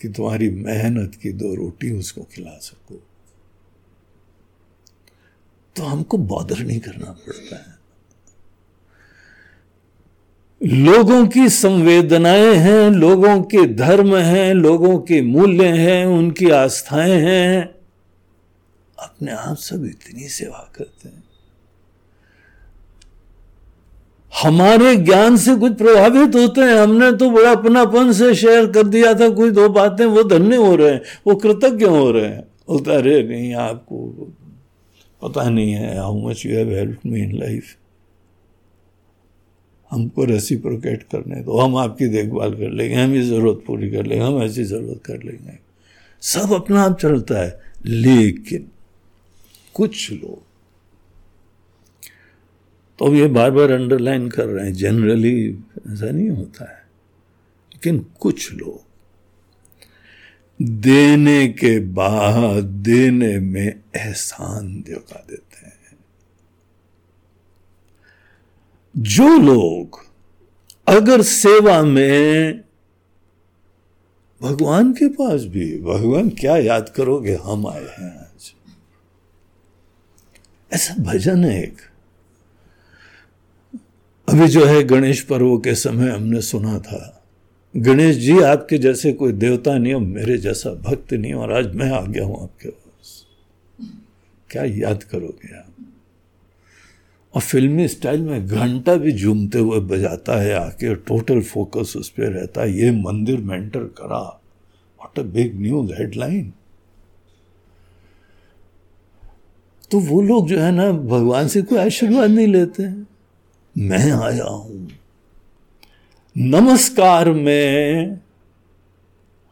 कि तुम्हारी मेहनत की दो रोटी उसको खिला सको। तो हमको बॉदर नहीं करना पड़ता है। लोगों की संवेदनाएँ हैं, लोगों के धर्म हैं, लोगों के मूल्य हैं, उनकी आस्थाएँ हैं। अपने आप सब इतनी सेवा करते हैं। हमारे ज्ञान से कुछ प्रभावित होते हैं। हमने तो बड़ा अपनापन से शेयर कर दिया था, कोई दो बातें, वो धन्य हो रहे हैं, वो कृतज्ञ हो रहे हैं। बोलता, अरे नहीं, आपको पता नहीं है how much you have help me in life हमको रेसिप्रोकेट करने दो। हम आपकी देखभाल कर लेंगे, हम ये ज़रूरत पूरी कर लेंगे, हम ऐसी ज़रूरत कर लेंगे। सब अपना आप चलता है, लेकिन कुछ लोग तो अब ये बार बार अंडरलाइन कर रहे हैं। जनरली ऐसा नहीं होता है। लेकिन कुछ लोग देने के बाद देने में एहसान दिखा देते हैं। जो लोग अगर सेवा में भगवान के पास भी, भगवान क्या याद करोगे, हम आए हैं आज। ऐसा भजन है एक। अभी जो है गणेश पर्व के समय हमने सुना था। गणेश जी आपके जैसे कोई देवता नहीं हो मेरे जैसा भक्त नहीं और आज मैं आ गया हूँ आपके पास। क्या याद करोगे आप? और फिल्मी स्टाइल में घंटा भी झूमते हुए बजाता है आके टोटल फोकस उस पर रहता है। ये मंदिर में एंटर करा। What a big news headline तो वो लोग जो है ना, भगवान से कोई आशीर्वाद नहीं लेते हैं। मैं आया हूँ। नमस्कार में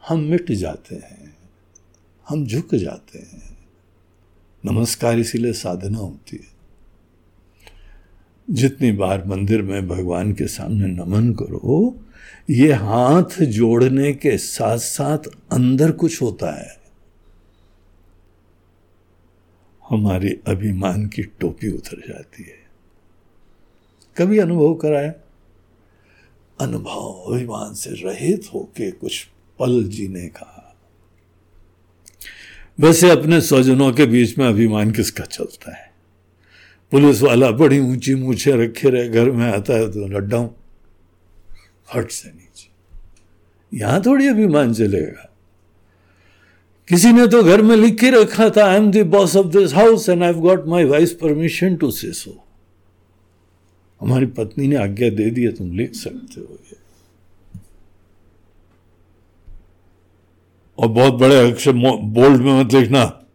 हम मिट जाते हैं, हम झुक जाते हैं। नमस्कार इसीलिए साधना होती है। जितनी बार मंदिर में भगवान के सामने नमन करो, ये हाथ जोड़ने के साथ साथ अंदर कुछ होता है। हमारी अभिमान की टोपी उतर जाती है। कभी अनुभव कराया? अनुभव अभिमान से रहित होके कुछ पल जीने का। वैसे अपने स्वजनों के बीच में अभिमान किसका चलता है? पुलिस वाला बड़ी ऊँची मूछे रखे रहे, घर में आता है तो लड्डा हट से नीचे। यहाँ थोड़ी अभिमान चलेगा। किसी ने तो घर में लिख के रखा था I am the boss of this house and I got my wife permission to say so हमारी पत्नी ने आज्ञा दे दी है, तुम लिख सकते हो ये। और बहुत बड़े अक्षर बोल्ड में मत लिखना।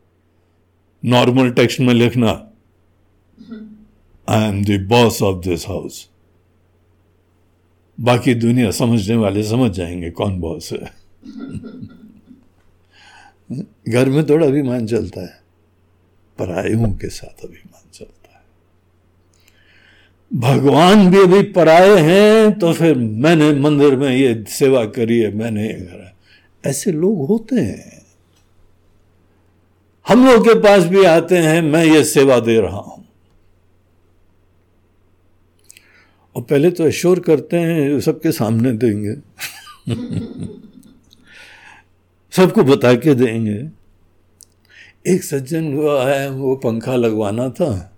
नॉर्मल टेक्स्ट में लिखना। I am the boss of this house बाकी दुनिया समझने वाले समझ जाएँगे कौन बॉस है। घर में थोड़ा अभिमान चलता है। पर परायों के साथ अभिमान। भगवान भी अभी पराये हैं तो फिर मैंने मंदिर में ये सेवा करी है, मैंने ये करा। ऐसे लोग होते हैं। हम लोग के पास भी आते हैं, मैं ये सेवा दे रहा हूँ। और पहले तो एश्योर करते हैं सबके सामने देंगे। सबको बता के देंगे। एक सज्जन को आया वो पंखा लगवाना था।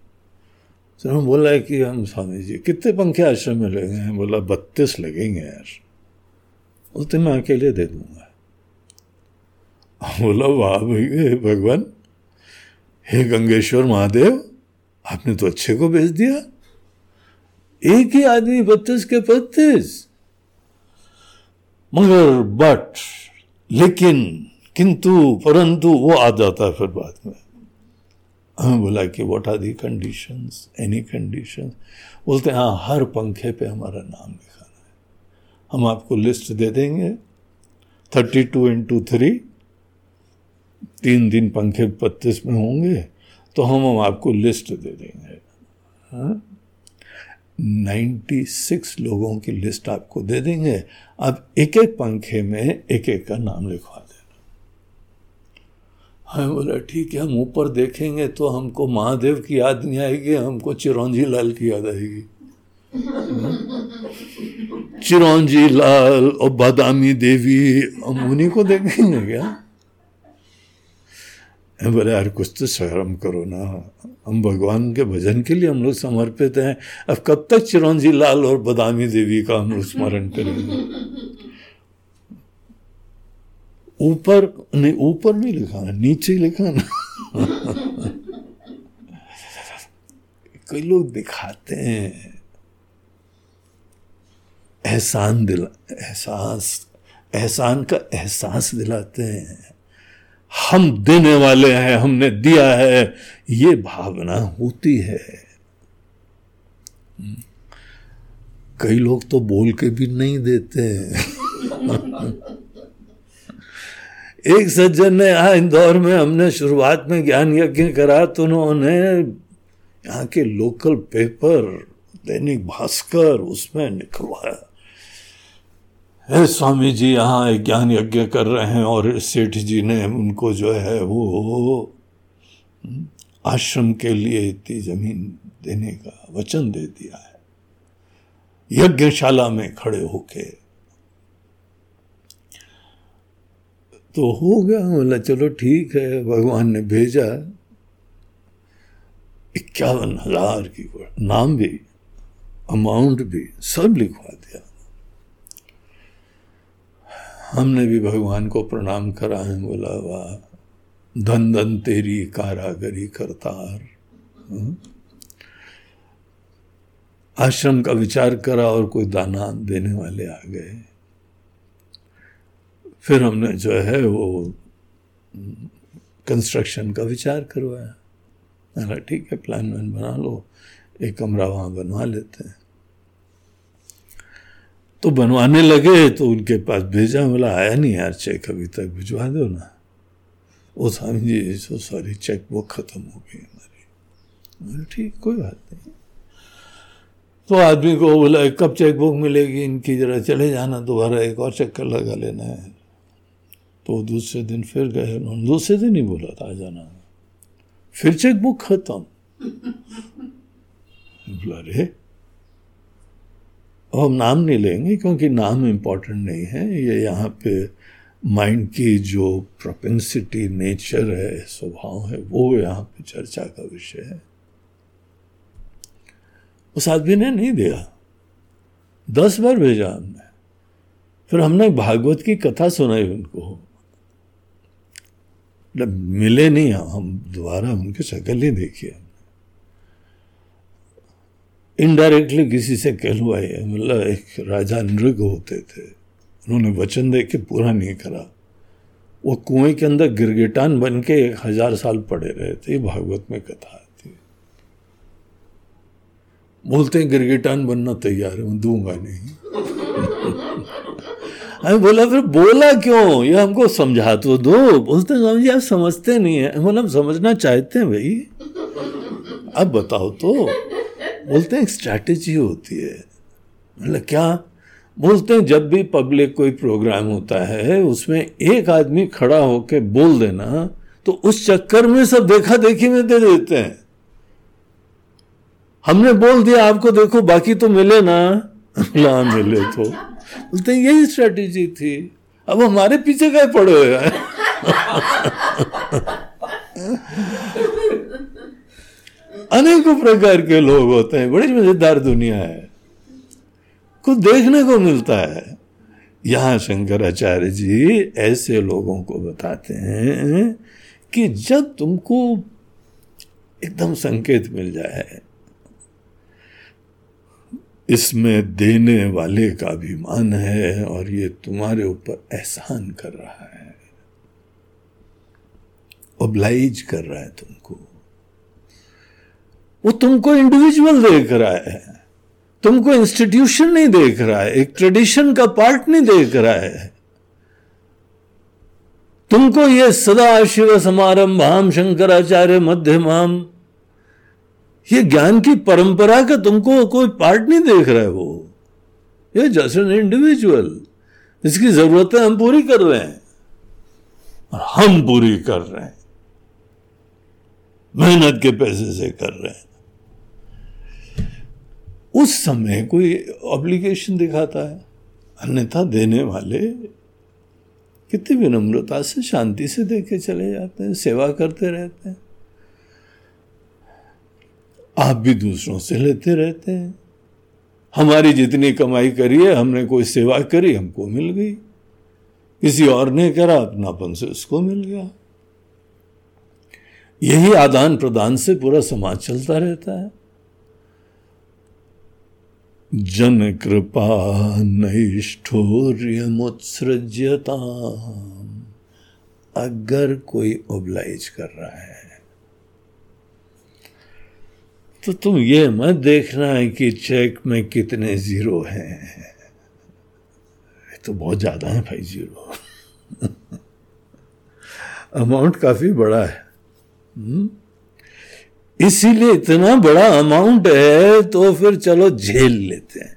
तो हम बोला कि हम स्वामी जी, कितने पंखे आश्रम में लगे हैं? बोला, बत्तीस लगेंगे यार। बोलते मैं अकेले दे दूँगा। बोला, वाह भगवान। हे गंगेश्वर महादेव, आपने तो अच्छे को भेज दिया। एक ही आदमी बत्तीस के बत्तीस। मगर बट लेकिन, किंतु, परंतु, वो आ जाता है फिर बाद में। बोला कि what are the conditions any condition बोलते हैं हाँ हर पंखे पे हमारा नाम लिखाना है। हम आपको लिस्ट दे देंगे। थर्टी टू इंटू थ्री तीन दिन पंखे बत्तीस में होंगे तो हम हम आपको लिस्ट दे देंगे। नाइन्टी हाँ? सिक्स लोगों की लिस्ट आपको दे देंगे। अब एक एक पंखे में एक एक का नाम लिखवा हमें बोला, ठीक है, हम ऊपर देखेंगे तो हमको महादेव की याद नहीं आएगी, हमको चिरौंजी लाल की याद आएगी। चिरौंजी लाल और बादामी देवी, हम उन्हीं को देखेंगे क्या? बोले, यार, कुछ तो शर्म करो ना। हम भगवान के भजन के लिए हम लोग समर्पित हैं। अब कब तक चिरौंजी लाल और बदामी देवी का हम लोग स्मरण करेंगे? ऊपर, नहीं, ऊपर भी लिखा ना नीचे लिखा ना। कई लोग दिखाते हैं। एहसान दिला, एहसास, एहसान का एहसास दिलाते हैं। हम देने वाले हैं, हमने दिया है, ये भावना होती है। कई लोग तो बोल के भी नहीं देते हैं। एक सज्जन ने यहाँ इंदौर में हमने शुरुआत में ज्ञान यज्ञ करा तो उन्होंने यहाँ के लोकल पेपर दैनिक भास्कर, उसमें निकलवाया है स्वामी जी यहाँ एक ज्ञान यज्ञ कर रहे हैं और सेठ जी ने उनको जो है वो आश्रम के लिए इतनी ज़मीन देने का वचन दे दिया है। यज्ञशाला में खड़े होके तो हो गया। बोला, चलो ठीक है, भगवान ने भेजा। इक्यावन हज़ार की नाम भी अमाउंट भी, सब लिखवा दिया। हमने भी भगवान को प्रणाम करा। है बोला, वाह, धन धन तेरी कारागरी करतार। हम्म। आश्रम का विचार करा और कोई दाना देने वाले आ गए। फिर हमने जो है वो कंस्ट्रक्शन का विचार करवाया। मैंने ठीक है प्लान वैन बना लो, एक कमरा वहाँ बनवा लेते हैं। तो बनवाने लगे तो उनके पास भेजा बोला, आया नहीं यार चेक अभी तक, भिजवा दो ना। वो Swami ji so sorry cheque book खत्म हो गई हमारी। ठीक, कोई बात नहीं। तो आदमी को बोला, कब चेक बुक मिलेगी? इनकी जरा चले जाना, दोबारा एक और चक्कर लगा लेना है। तो दूसरे दिन फिर गए, उन्होंने दूसरे दिन ही बोला था, आ जाना। फिर चेक बुक खत्म बोला रे हम नाम नहीं लेंगे क्योंकि नाम इम्पोर्टेंट नहीं है। ये यहाँ पे माइंड की जो प्रोपेंसिटी नेचर है, स्वभाव है, वो यहाँ पे चर्चा का विषय है। उस आदमी ने नहीं दिया। दस बार भेजा हमने। फिर हमने भागवत की कथा सुनाई उनको। मिले नहीं, हम दोबारा उनकी शक्ल ही देखी इनडायरेक्टली किसी से कहलवाए मतलब एक राजा नृग होते थे। उन्होंने वचन दे के पूरा नहीं करा। वो कुएँ के अंदर गिरगिटान बन के एक हज़ार साल पड़े रहे थे भागवत में कथा आती बोलते हैं, गिरगिटान बनना तैयार है, मैं दूँगा नहीं। हमें बोला, फिर बोला क्यों? ये हमको समझा तो दो। बोलते, स्वामी आप समझते नहीं है। बोला, हम समझना चाहते हैं भाई। अब बताओ तो। बोलते हैं स्ट्रैटेजी होती है। मतलब क्या? बोलते हैं, जब भी पब्लिक कोई प्रोग्राम होता है, उसमें एक आदमी खड़ा होकर बोल देना तो उस चक्कर में सब देखा देखी में दे देते हैं। हमने बोल दिया, आपको देखो, बाकी तो मिले ना। ना मिले तो। बोलते यही स्ट्रेटेजी थी। अब हमारे पीछे गए पड़े हुए हैं अनेकों प्रकार के लोग होते हैं, बड़ी मज़ेदार दुनिया है। कुछ देखने को मिलता है। यहाँ शंकराचार्य जी ऐसे लोगों को बताते हैं कि जब तुमको एकदम संकेत मिल जाए इसमें देने वाले का अभिमान है और ये तुम्हारे ऊपर एहसान कर रहा है। ओब्लाइज कर रहा है तुमको। वो तुमको इंडिविजुअल देख रहा है। तुमको इंस्टीट्यूशन नहीं देख रहा है। एक ट्रेडिशन का पार्ट नहीं देख रहा है। तुमको ये सदा शिव समारंभाम शंकराचार्य मध्यमाम ये ज्ञान की परंपरा का तुमको कोई पार्ट नहीं देख रहा है। वो ये जस्ट एन इंडिविजुअल इसकी जरूरतें हम पूरी कर रहे हैं। और हम पूरी कर रहे हैं। मेहनत के पैसे से कर रहे हैं। उस समय कोई ऑब्लिगेशन दिखाता है। अन्यथा देने वाले कितनी विनम्रता से, शांति से देके चले जाते हैं, सेवा करते रहते हैं। आप भी दूसरों से लेते रहते हैं। हमारी जितनी कमाई करी है, हमने कोई सेवा करी, हमको मिल गई। किसी और ने करा, अपनापन से उसको मिल गया। यही आदान प्रदान से पूरा समाज चलता रहता है। जन कृपा नैष्ठोर्य मुत्सृज्यता अगर कोई ओब्लाइज कर रहा है। तो तुम ये मत देखना है कि चेक में कितने ज़ीरो हैं। तो बहुत ज़्यादा है भाई ज़ीरो। अमाउंट काफ़ी बड़ा है। हम्म? इसीलिए इतना बड़ा अमाउंट है तो फिर चलो झेल लेते हैं।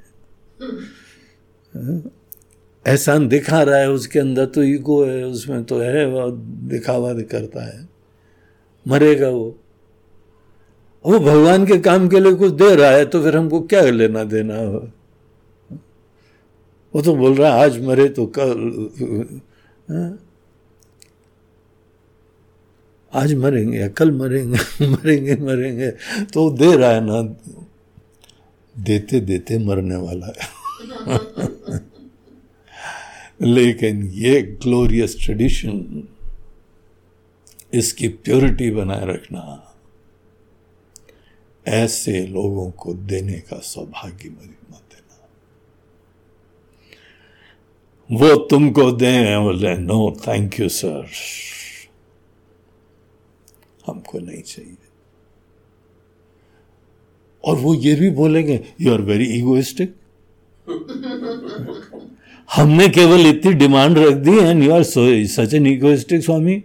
हाँ? एहसान दिखा रहा है उसके अंदर तो ईगो है, उसमें तो है, वह दिखावा करता है। मरेगा वो। वो भगवान के काम के लिए कुछ दे रहा है तो फिर हमको क्या लेना देना हो वो तो बोल रहा है, आज मरे तो कल हाँ? आज मरेंगे, कल मरेंगे मरेंगे मरेंगे। तो दे रहा है ना, देते देते मरने वाला है। लेकिन ये ग्लोरियस ट्रेडिशन इसकी प्योरिटी बनाए रखना। ऐसे लोगों को देने का सौभाग्य मत देना। वो तुमको दें बोले नो थैंक यू सर हमको नहीं चाहिए। और वो ये भी बोलेंगे यू आर वेरी इगोइस्टिक हमने केवल इतनी डिमांड रख दी and you are so such an egoistic Swami.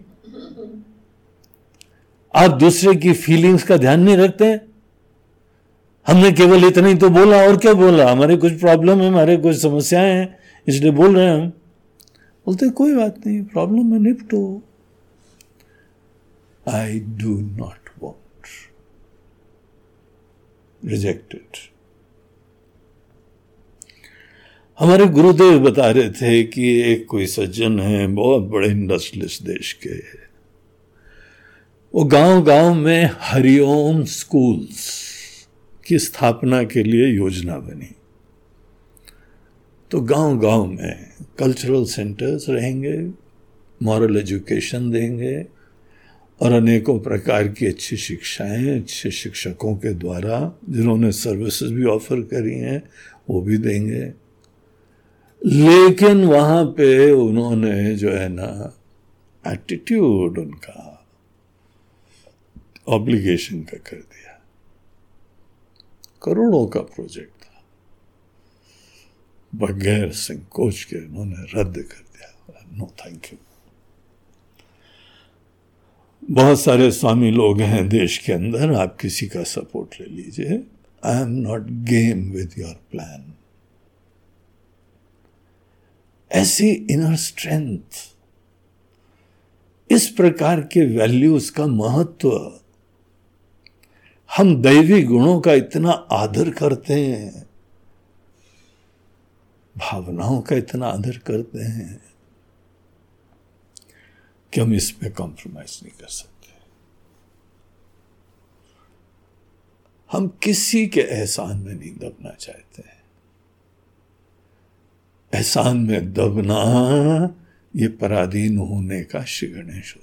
आप दूसरे की फीलिंग्स का ध्यान नहीं रखते? हैं हमने केवल इतना ही तो बोला, और क्या बोला? हमारे कुछ प्रॉब्लम है, हमारे कुछ समस्याएँ हैं, इसलिए बोल रहे हैं हम। बोलते, कोई बात नहीं प्रॉब्लम है, निपटो। I do not want rejected हमारे गुरुदेव बता रहे थे कि एक कोई सज्जन है, बहुत बड़े इंडस्ट्रियलिस्ट देश के। वो गाँव गाँव में हरिओम स्कूल्स की स्थापना के लिए योजना बनी। तो गाँव गाँव में कल्चरल सेंटर्स रहेंगे मॉरल एजुकेशन देंगे, और अनेकों प्रकार की अच्छी शिक्षाएँ, अच्छे शिक्षकों के द्वारा जिन्होंने सर्विसेज़ भी ऑफ़र करी हैं, वो भी देंगे। लेकिन वहाँ पे उन्होंने जो है ना एटीट्यूड उनका ऑब्लिगेशन का कर करोड़ों का प्रोजेक्ट था। बगैर संकोच के उन्होंने रद्द कर दिया। नो थैंक यू बहुत सारे स्वामी लोग हैं देश के अंदर, आप किसी का सपोर्ट ले लीजिए। I am not game with your plan ऐसी इनर स्ट्रेंथ इस प्रकार के वैल्यूज़ का महत्व हम दैवी गुणों का इतना आदर करते हैं, भावनाओं का इतना आदर करते हैं कि हम इस पे कॉम्प्रोमाइज नहीं कर सकते। हम किसी के एहसान में नहीं दबना चाहते हैं। एहसान में दबना ये पराधीन होने का श्री गणेश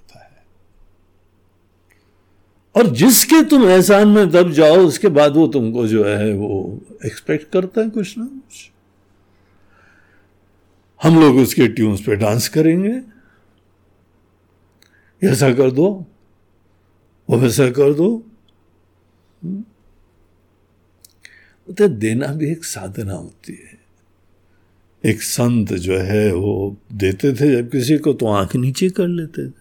और जिसके तुम एहसान में दब जाओ, उसके बाद वो तुमको जो है, वो एक्सपेक्ट करता है कुछ ना कुछ। हम लोग उसके ट्यून्स पे डांस करेंगे। ऐसा कर दो, वो वैसा कर दो। तो देना भी एक साधना होती है। एक संत जो है, वो देते थे, जब किसी को तो आँख नीचे कर लेते थे।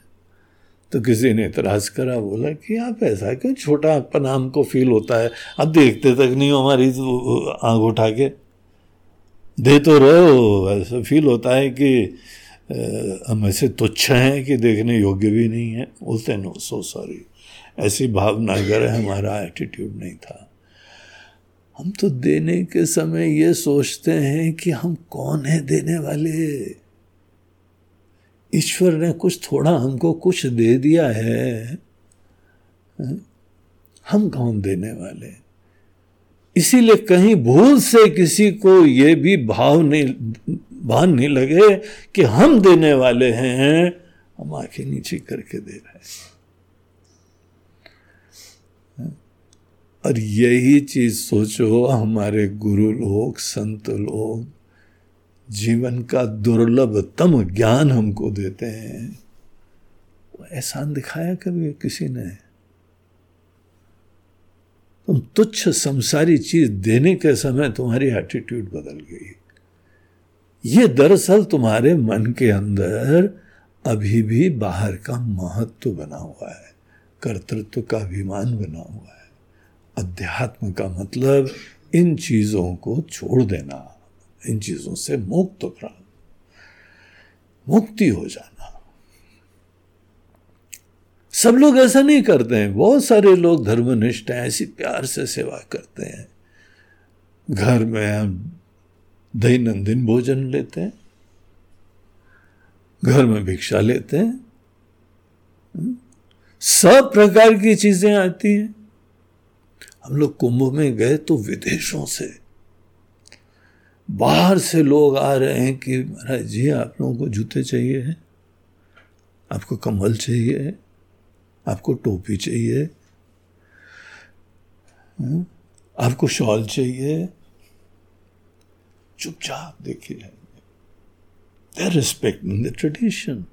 तो किसी ने इतराज करा, बोला कि आप ऐसा क्यों छोटा अपना हमको फील होता है? अब देखते तक नहीं हो हमारी तो आँख उठा के। दे तो रहो ऐसा फील होता है कि हम ऐसे तुच्छ हैं कि देखने योग्य भी नहीं है। बोलते नो सो सॉरी ऐसी भावना अगर हमारा एटीट्यूड नहीं था। हम तो देने के समय ये सोचते हैं कि हम कौन है देने वाले? ईश्वर ने कुछ थोड़ा हमको कुछ दे दिया है, हम कौन देने वाले? इसीलिए कहीं भूल से किसी को ये भी भाव नहीं, भान नहीं लगे कि हम देने वाले हैं। हम आँखें नीचे करके दे रहे हैं। और यही चीज़ सोचो, हमारे गुरु लोग, संत लोग जीवन का दुर्लभतम ज्ञान हमको देते हैं। एहसान दिखाया कभी किसी ने? तुम तुच्छ संसारी चीज़ देने के समय तुम्हारी एटीट्यूड बदल गई। ये दरअसल तुम्हारे मन के अंदर अभी भी बाहर का महत्व बना हुआ है, कर्तृत्व का अभिमान बना हुआ है। अध्यात्म का मतलब इन चीज़ों को छोड़ देना। इन चीज़ों से मुक्त प्राप्त मुक्ति हो जाना। सब लोग ऐसा नहीं करते हैं। बहुत सारे लोग धर्मनिष्ठ हैं, ऐसी प्यार से सेवा करते हैं। घर में हम दैनंदिन भोजन लेते हैं। घर में भिक्षा लेते हैं। सब प्रकार की चीज़ें आती हैं। हम लोग कुंभ में गए तो विदेशों से बाहर से लोग आ रहे हैं कि महाराज जी आप लोगों को जूते चाहिए है आपको कम्बल चाहिए है आपको टोपी चाहिए हम्म, आपको शॉल चाहिए। चुपचाप देखिए दे रिस्पेक्टिंग द ट्रेडिशन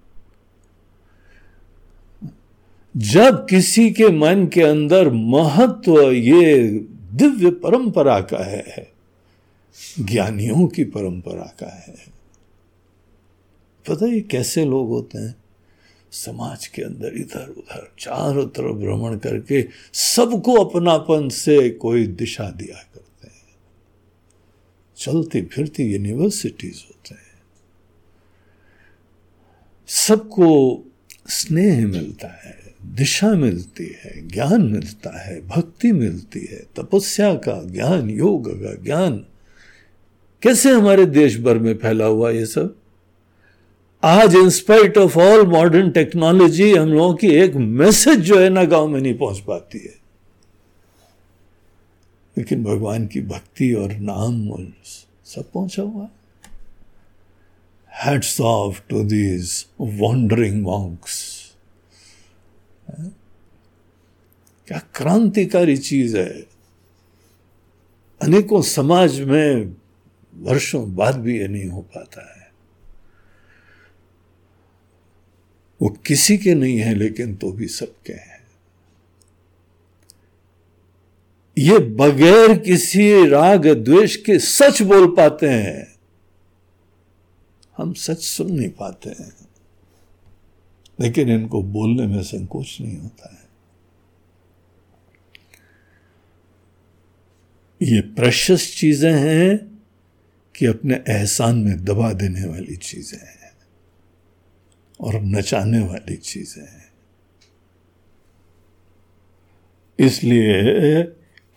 जब किसी के मन के अंदर महत्व ये दिव्य परंपरा का है ज्ञानियों की परंपरा का है। पता है कैसे लोग होते हैं? समाज के अंदर इधर उधर चारों तरफ़ भ्रमण करके सबको अपनापन से कोई दिशा दिया करते हैं। चलती फिरती यूनिवर्सिटीज होते हैं। सबको स्नेह मिलता है, दिशा मिलती है, ज्ञान मिलता है, भक्ति मिलती है, तपस्या का ज्ञान, योग का ज्ञान कैसे हमारे देश भर में फैला हुआ ये सब? आज in spite of all modern technology हम लोगों की एक मैसेज जो है ना गाँव में नहीं पहुँच पाती है। लेकिन भगवान की भक्ति और नाम और सब पहुँचा हुआ hats off to these wandering monks क्या क्रांतिकारी चीज़ है। अनेकों समाज में वर्षों बाद भी ये नहीं हो पाता है। वो किसी के नहीं है, लेकिन तो भी सबके हैं। ये बगैर किसी राग द्वेष के सच बोल पाते हैं। हम सच सुन नहीं पाते हैं। लेकिन इनको बोलने में संकोच नहीं होता है। ये प्रशस्त चीज़ें हैं। कि अपने एहसान में दबा देने वाली चीज़ें हैं और नचाने वाली चीज़ें हैं। इसलिए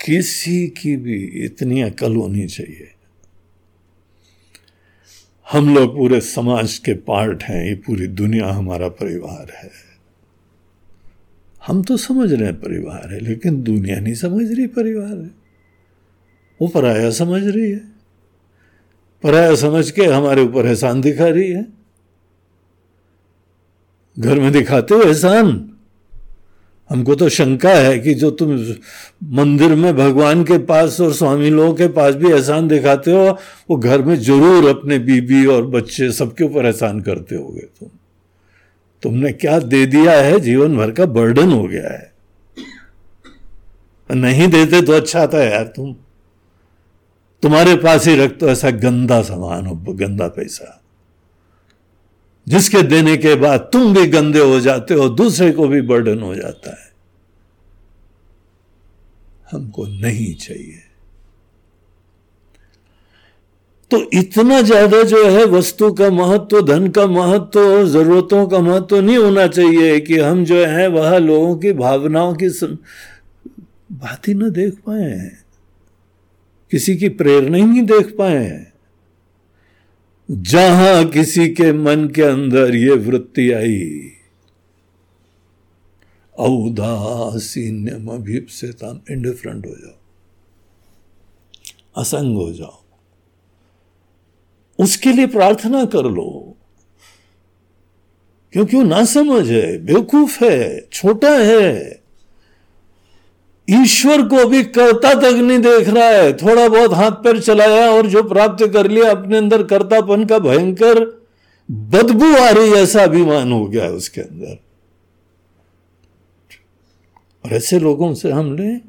किसी की भी इतनी अकल होनी चाहिए। हम लोग पूरे समाज के पार्ट हैं, ये पूरी दुनिया हमारा परिवार है। हम तो समझ रहे हैं परिवार है, लेकिन दुनिया नहीं समझ रही परिवार है। वो पराया समझ रही है। पराया समझ के हमारे ऊपर एहसान दिखा रही है। घर में दिखाते हो एहसान? हमको तो शंका है कि जो तुम मंदिर में भगवान के पास और स्वामी लोगों के पास भी एहसान दिखाते हो, वो घर में ज़रूर अपने बीबी और बच्चे सबके ऊपर एहसान करते होगे तुम। तुमने क्या दे दिया है? जीवन भर का बर्डन हो गया है। नहीं देते तो अच्छा था यार तुम। तुम्हारे पास ही रख तो ऐसा गंदा सामान हो, गंदा पैसा। जिसके देने के बाद तुम भी गंदे हो जाते हो, दूसरे को भी बर्डन हो जाता है। हमको नहीं चाहिए। तो इतना ज़्यादा जो है वस्तु का महत्व, धन का महत्व, जरूरतों का महत्व नहीं होना चाहिए कि हम जो है वह लोगों की भावनाओं की बात ही ना देख पाए किसी की प्रेरणा ही नहीं देख पाए हैं। जहाँ किसी के मन के अंदर ये वृत्ति आई औदासीन्यम अभिप्सितम इंडिफरेंट हो जाओ, असंग हो जाओ। उसके लिए प्रार्थना कर लो। क्योंकि वो ना समझ है बेवकूफ़ है, छोटा है। ईश्वर को भी कर्ता तक नहीं देख रहा है। थोड़ा बहुत हाथ पैर चलाया और जो प्राप्त कर लिया, अपने अंदर कर्तापन का भयंकर बदबू आ रही ऐसा अभिमान हो गया है उसके अंदर। और ऐसे लोगों से हमने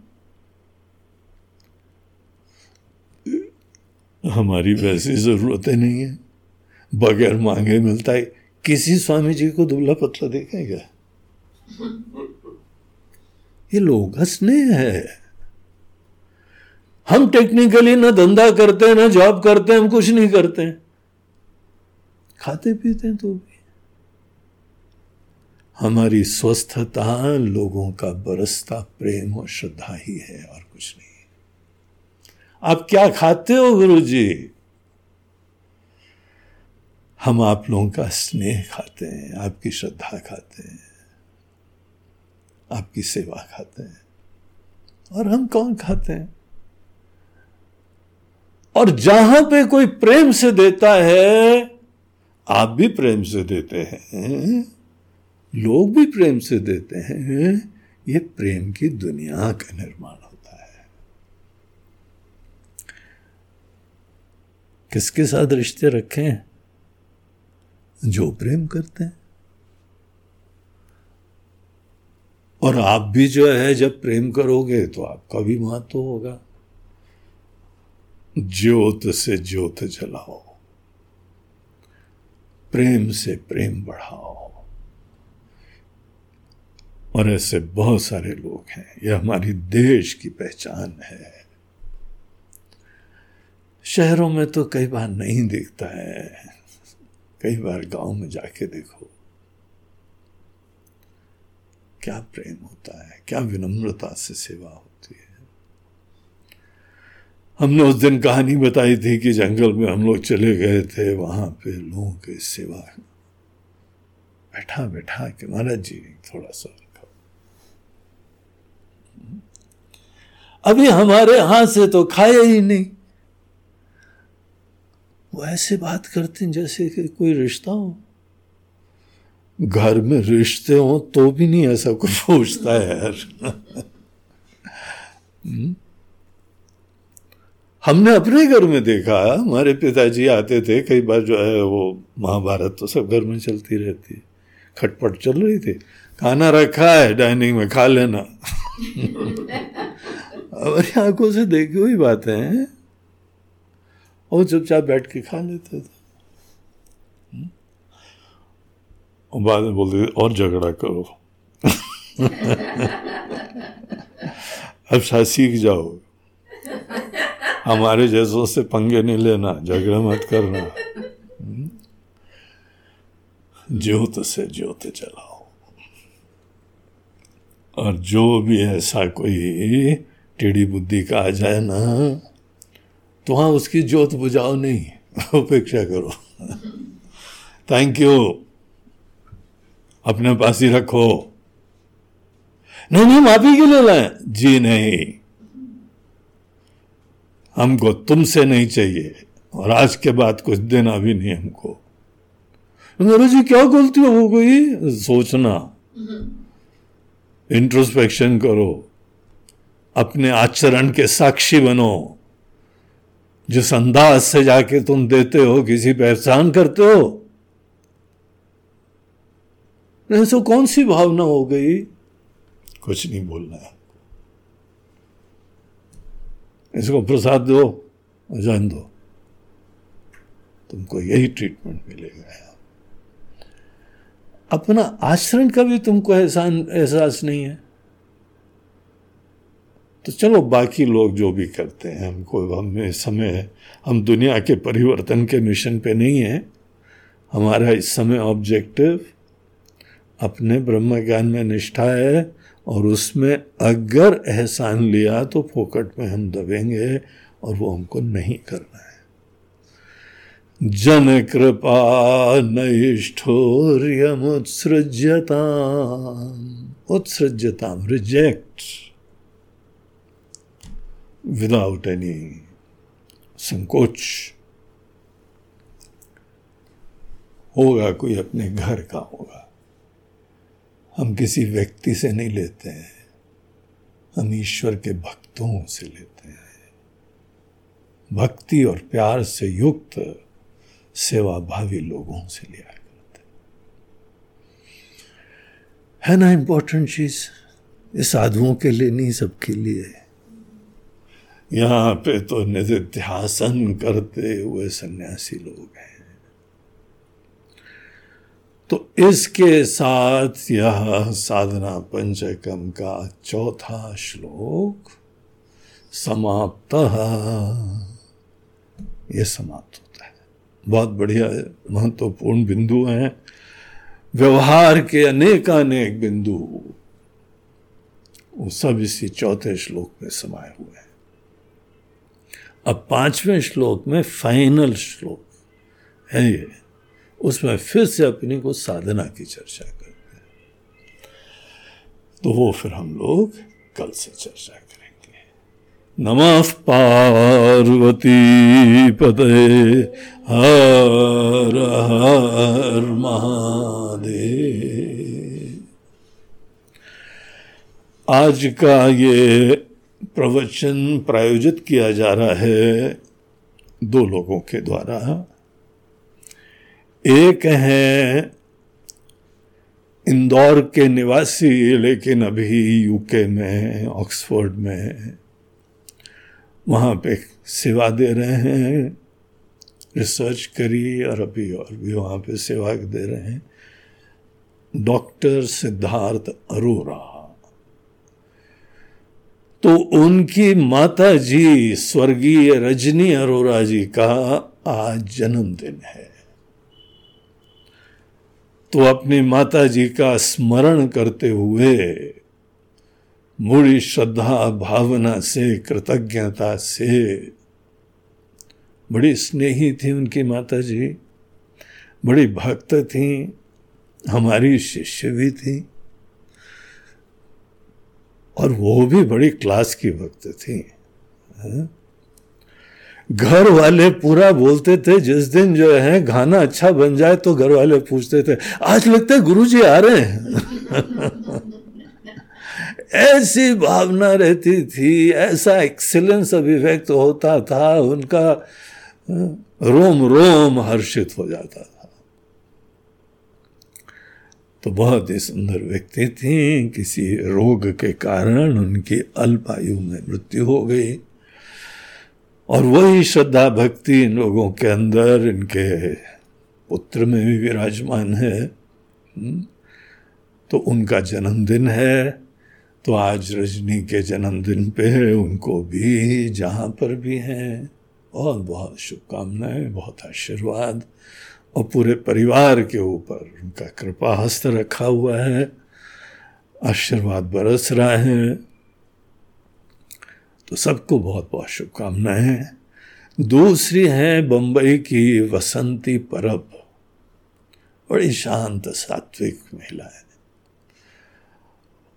हमारी वैसी जरूरतें नहीं है। बगैर मांगे मिलता है किसी स्वामी जी को दुबला पतला देखेगा ये लोग हंसने हैं। हम टेक्निकली ना धंधा करते हैं, ना जॉब करते हैं, हम कुछ नहीं करते हैं। खाते पीते हैं तो भी। हमारी स्वस्थता लोगों का बरसता प्रेम और श्रद्धा ही है और कुछ नहीं। आप क्या खाते हो गुरु जी हम आप लोगों का स्नेह खाते हैं, आपकी श्रद्धा खाते हैं। आपकी सेवा खाते हैं। और हम कौन खाते हैं? और जहाँ पे कोई प्रेम से देता है, आप भी प्रेम से देते हैं। लोग भी प्रेम से देते हैं। ये प्रेम की दुनिया का निर्माण होता है। किसके साथ रिश्ते रखें? जो प्रेम करते हैं। और आप भी जो है, जब प्रेम करोगे तो आपका भी महत्व होगा। ज्योत से ज्योत जलाओ, प्रेम से प्रेम बढ़ाओ। और ऐसे बहुत सारे लोग हैं, यह हमारी देश की पहचान है। शहरों में तो कई बार नहीं दिखता है, कई बार गाँव में जाके देखो। क्या प्रेम होता है? क्या विनम्रता से सेवा होती है? हमने उस दिन कहानी बताई थी कि जंगल में हम लोग चले गए थे, वहाँ पे लोगों की सेवा बैठा बैठा के महाराज जी थोड़ा सा अभी हमारे हाथ से तो खाया ही नहीं। वो ऐसे बात करते हैं जैसे कि कोई रिश्ता हो। घर में रिश्ते हो तो भी नहीं ऐसा कुछ पूछता है यार। हम्म? हमने अपने घर में देखा, हमारे पिताजी आते थे, कई बार जो है वो महाभारत तो सब घर में चलती रहती है। खटपट चल रही थी। खाना रखा है, डाइनिंग में खा लेना। हमारी आँखों से देखी हुई बातें हैं। और चुपचाप बैठ के खा लेते थे। और बाद में बोलते और झगड़ा करो। अब शायद सीख जाओ। हमारे जैसों से पंगे नहीं लेना, झगड़ा मत करना? ज्योत से ज्योत जलाओ और जो भी ऐसा कोई टेढ़ी बुद्धि का आ जाए ना तो हाँ उसकी ज्योत बुझाओ नहीं। उपेक्षा करो। थैंक यू अपने पास ही रखो। नहीं नहीं, माफ़ी के लिए लाए। जी नहीं। हमको तुमसे नहीं चाहिए। और आज के बाद कुछ देना भी नहीं हमको। मेरे जी, क्या गलती हो गई? सोचना। इंट्रोस्पेक्शन करो। अपने आचरण के साक्षी बनो। जिस अंदाज से जाके तुम देते हो, किसी पे एहसान करते हो ऐसा कौन सी भावना हो गई? कुछ नहीं बोलना है। इसको प्रसाद दो जान दो। तुमको यही ट्रीटमेंट मिलेगा अपना आचरण का भी तुमको एहसान, एहसास नहीं है। तो चलो, बाकी लोग जो भी करते हैं, हमको हमें समय, हम दुनिया के परिवर्तन के मिशन पे नहीं है। हमारा इस समय ऑब्जेक्टिव अपने ब्रह्म ज्ञान में निष्ठा है और उसमें अगर एहसान लिया तो फोकट में हम दबेंगे और वो हमको नहीं करना है। जन कृपा नैष्ठोर्यमुत्सृज्यता उत्सृज्यता रिजेक्ट विदाउट एनी संकोच। होगा कोई अपने घर का होगा। हम किसी व्यक्ति से नहीं लेते हैं। हम ईश्वर के भक्तों से लेते हैं। भक्ति और प्यार से युक्त सेवा भावी लोगों से लिया करते है। ना इंपॉर्टेंट चीज़? ये साधुओं के लिए नहीं, सबके लिए। यहाँ पे तो निधिध्यासन करते हुए सन्यासी लोग हैं। तो इसके साथ यह साधना पंचकम का चौथा श्लोक समाप्त ये समाप्त होता है। बहुत बढ़िया, महत्वपूर्ण बिंदु हैं। व्यवहार के अनेक अनेक बिंदु, वो सब इसी चौथे श्लोक में समाये हुए हैं। अब पाँचवें श्लोक में फाइनल श्लोक है ये। उसमें फिर से अपनी को साधना की चर्चा करते हैं। तो वो फिर हम लोग कल से चर्चा करेंगे। नमः पार्वती पते हर हर महादेव। आज का ये प्रवचन प्रायोजित किया जा रहा है दो लोगों के द्वारा। एक है इंदौर के निवासी, लेकिन अभी यूके में ऑक्सफोर्ड में वहाँ पे सेवा दे रहे हैं रिसर्च करी और अभी और भी वहाँ पे सेवा दे रहे हैं। डॉक्टर सिद्धार्थ अरोरा। तो उनकी माता जी स्वर्गीय रजनी अरोरा जी का आज जन्मदिन है। तो अपनी माता जी का स्मरण करते हुए मूड़ी श्रद्धा, भावना से, कृतज्ञता से, बड़ी स्नेही थी उनकी माता जी बड़ी भक्त थी, हमारी शिष्य भी थी, और वो भी बड़ी क्लास की भक्त थी हाँ? घर वाले पूरा बोलते थे, जिस दिन जो है खाना अच्छा बन जाए तो घर वाले पूछते थे, आज लगता है गुरु जी आ रहे हैं? ऐसी भावना रहती थी, ऐसा एक्सीलेंस अभिव्यक्त होता था, उनका रोम रोम हर्षित हो जाता था। तो बहुत ही सुंदर व्यक्ति थी, किसी रोग के कारण उनकी अल्पायु में मृत्यु हो गई। और वही श्रद्धा भक्ति इन लोगों के अंदर इनके पुत्र में भी विराजमान है। हम्म, तो उनका जन्मदिन है। तो आज रजनी के जन्मदिन पे उनको भी जहाँ पर भी हैं। बहुत बहुत शुभकामनाएँ बहुत आशीर्वाद। और पूरे परिवार के ऊपर उनका कृपा हस्त रखा हुआ है। आशीर्वाद बरस रहा है। तो सबको बहुत बहुत शुभकामनाएँ। दूसरी है बंबई की वसंती परब। बड़ी शांत सात्विक महिला है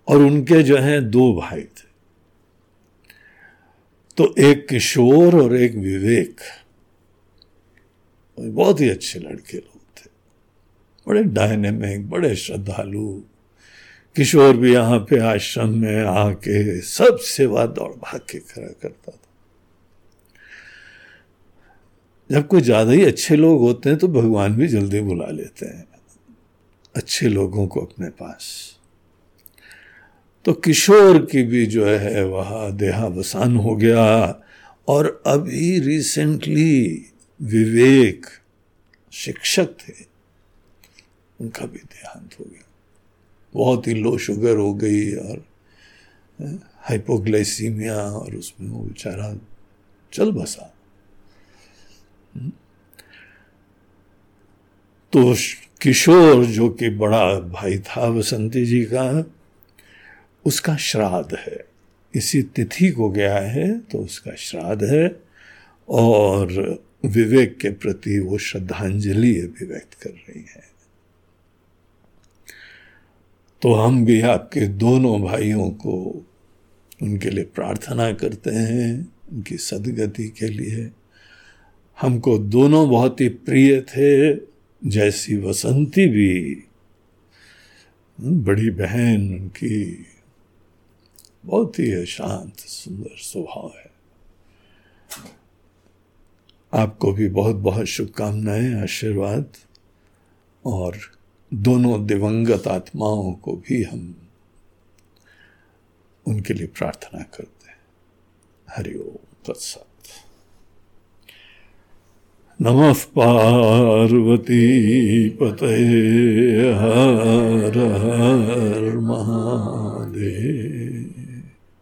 और उनके जो है दो भाई थे। तो एक किशोर और एक विवेक। बहुत ही अच्छे लड़के लोग थे। बड़े डायनेमिक, बड़े श्रद्धालु। किशोर भी यहाँ पे आश्रम में आके सब सेवा दौड़ भाग के करा करता था। जब कोई ज़्यादा ही अच्छे लोग होते हैं तो भगवान भी जल्दी बुला लेते हैं, अच्छे लोगों को अपने पास। तो किशोर की भी जो है वह देहावसान हो गया और अभी रिसेंटली विवेक शिक्षक थे, उनका भी देहांत हो गया। बहुत ही लो शुगर हो गई और हाइपोग्लाइसीमिया और उसमें वो बेचारा चल बसा। हम्म। तो किशोर जो कि बड़ा भाई था बसंती जी का, उसका श्राद्ध है। इसी तिथि को गया है तो उसका श्राद्ध है और विवेक के प्रति वो श्रद्धांजलि अभिव्यक्त कर रही है। तो हम भी आपके दोनों भाइयों को उनके लिए प्रार्थना करते हैं, उनकी सदगति के लिए। हमको दोनों बहुत ही प्रिय थे, जैसी वसंती भी। बड़ी बहन उनकी, बहुत ही शांत, सुंदर स्वभाव है। आपको भी बहुत बहुत शुभकामनाएँ, आशीर्वाद और दोनों दिवंगत आत्माओं को भी हम उनके लिए प्रार्थना करते हैं। हरिओम तत्सत। नमः पार्वती पते हर हर महादेव।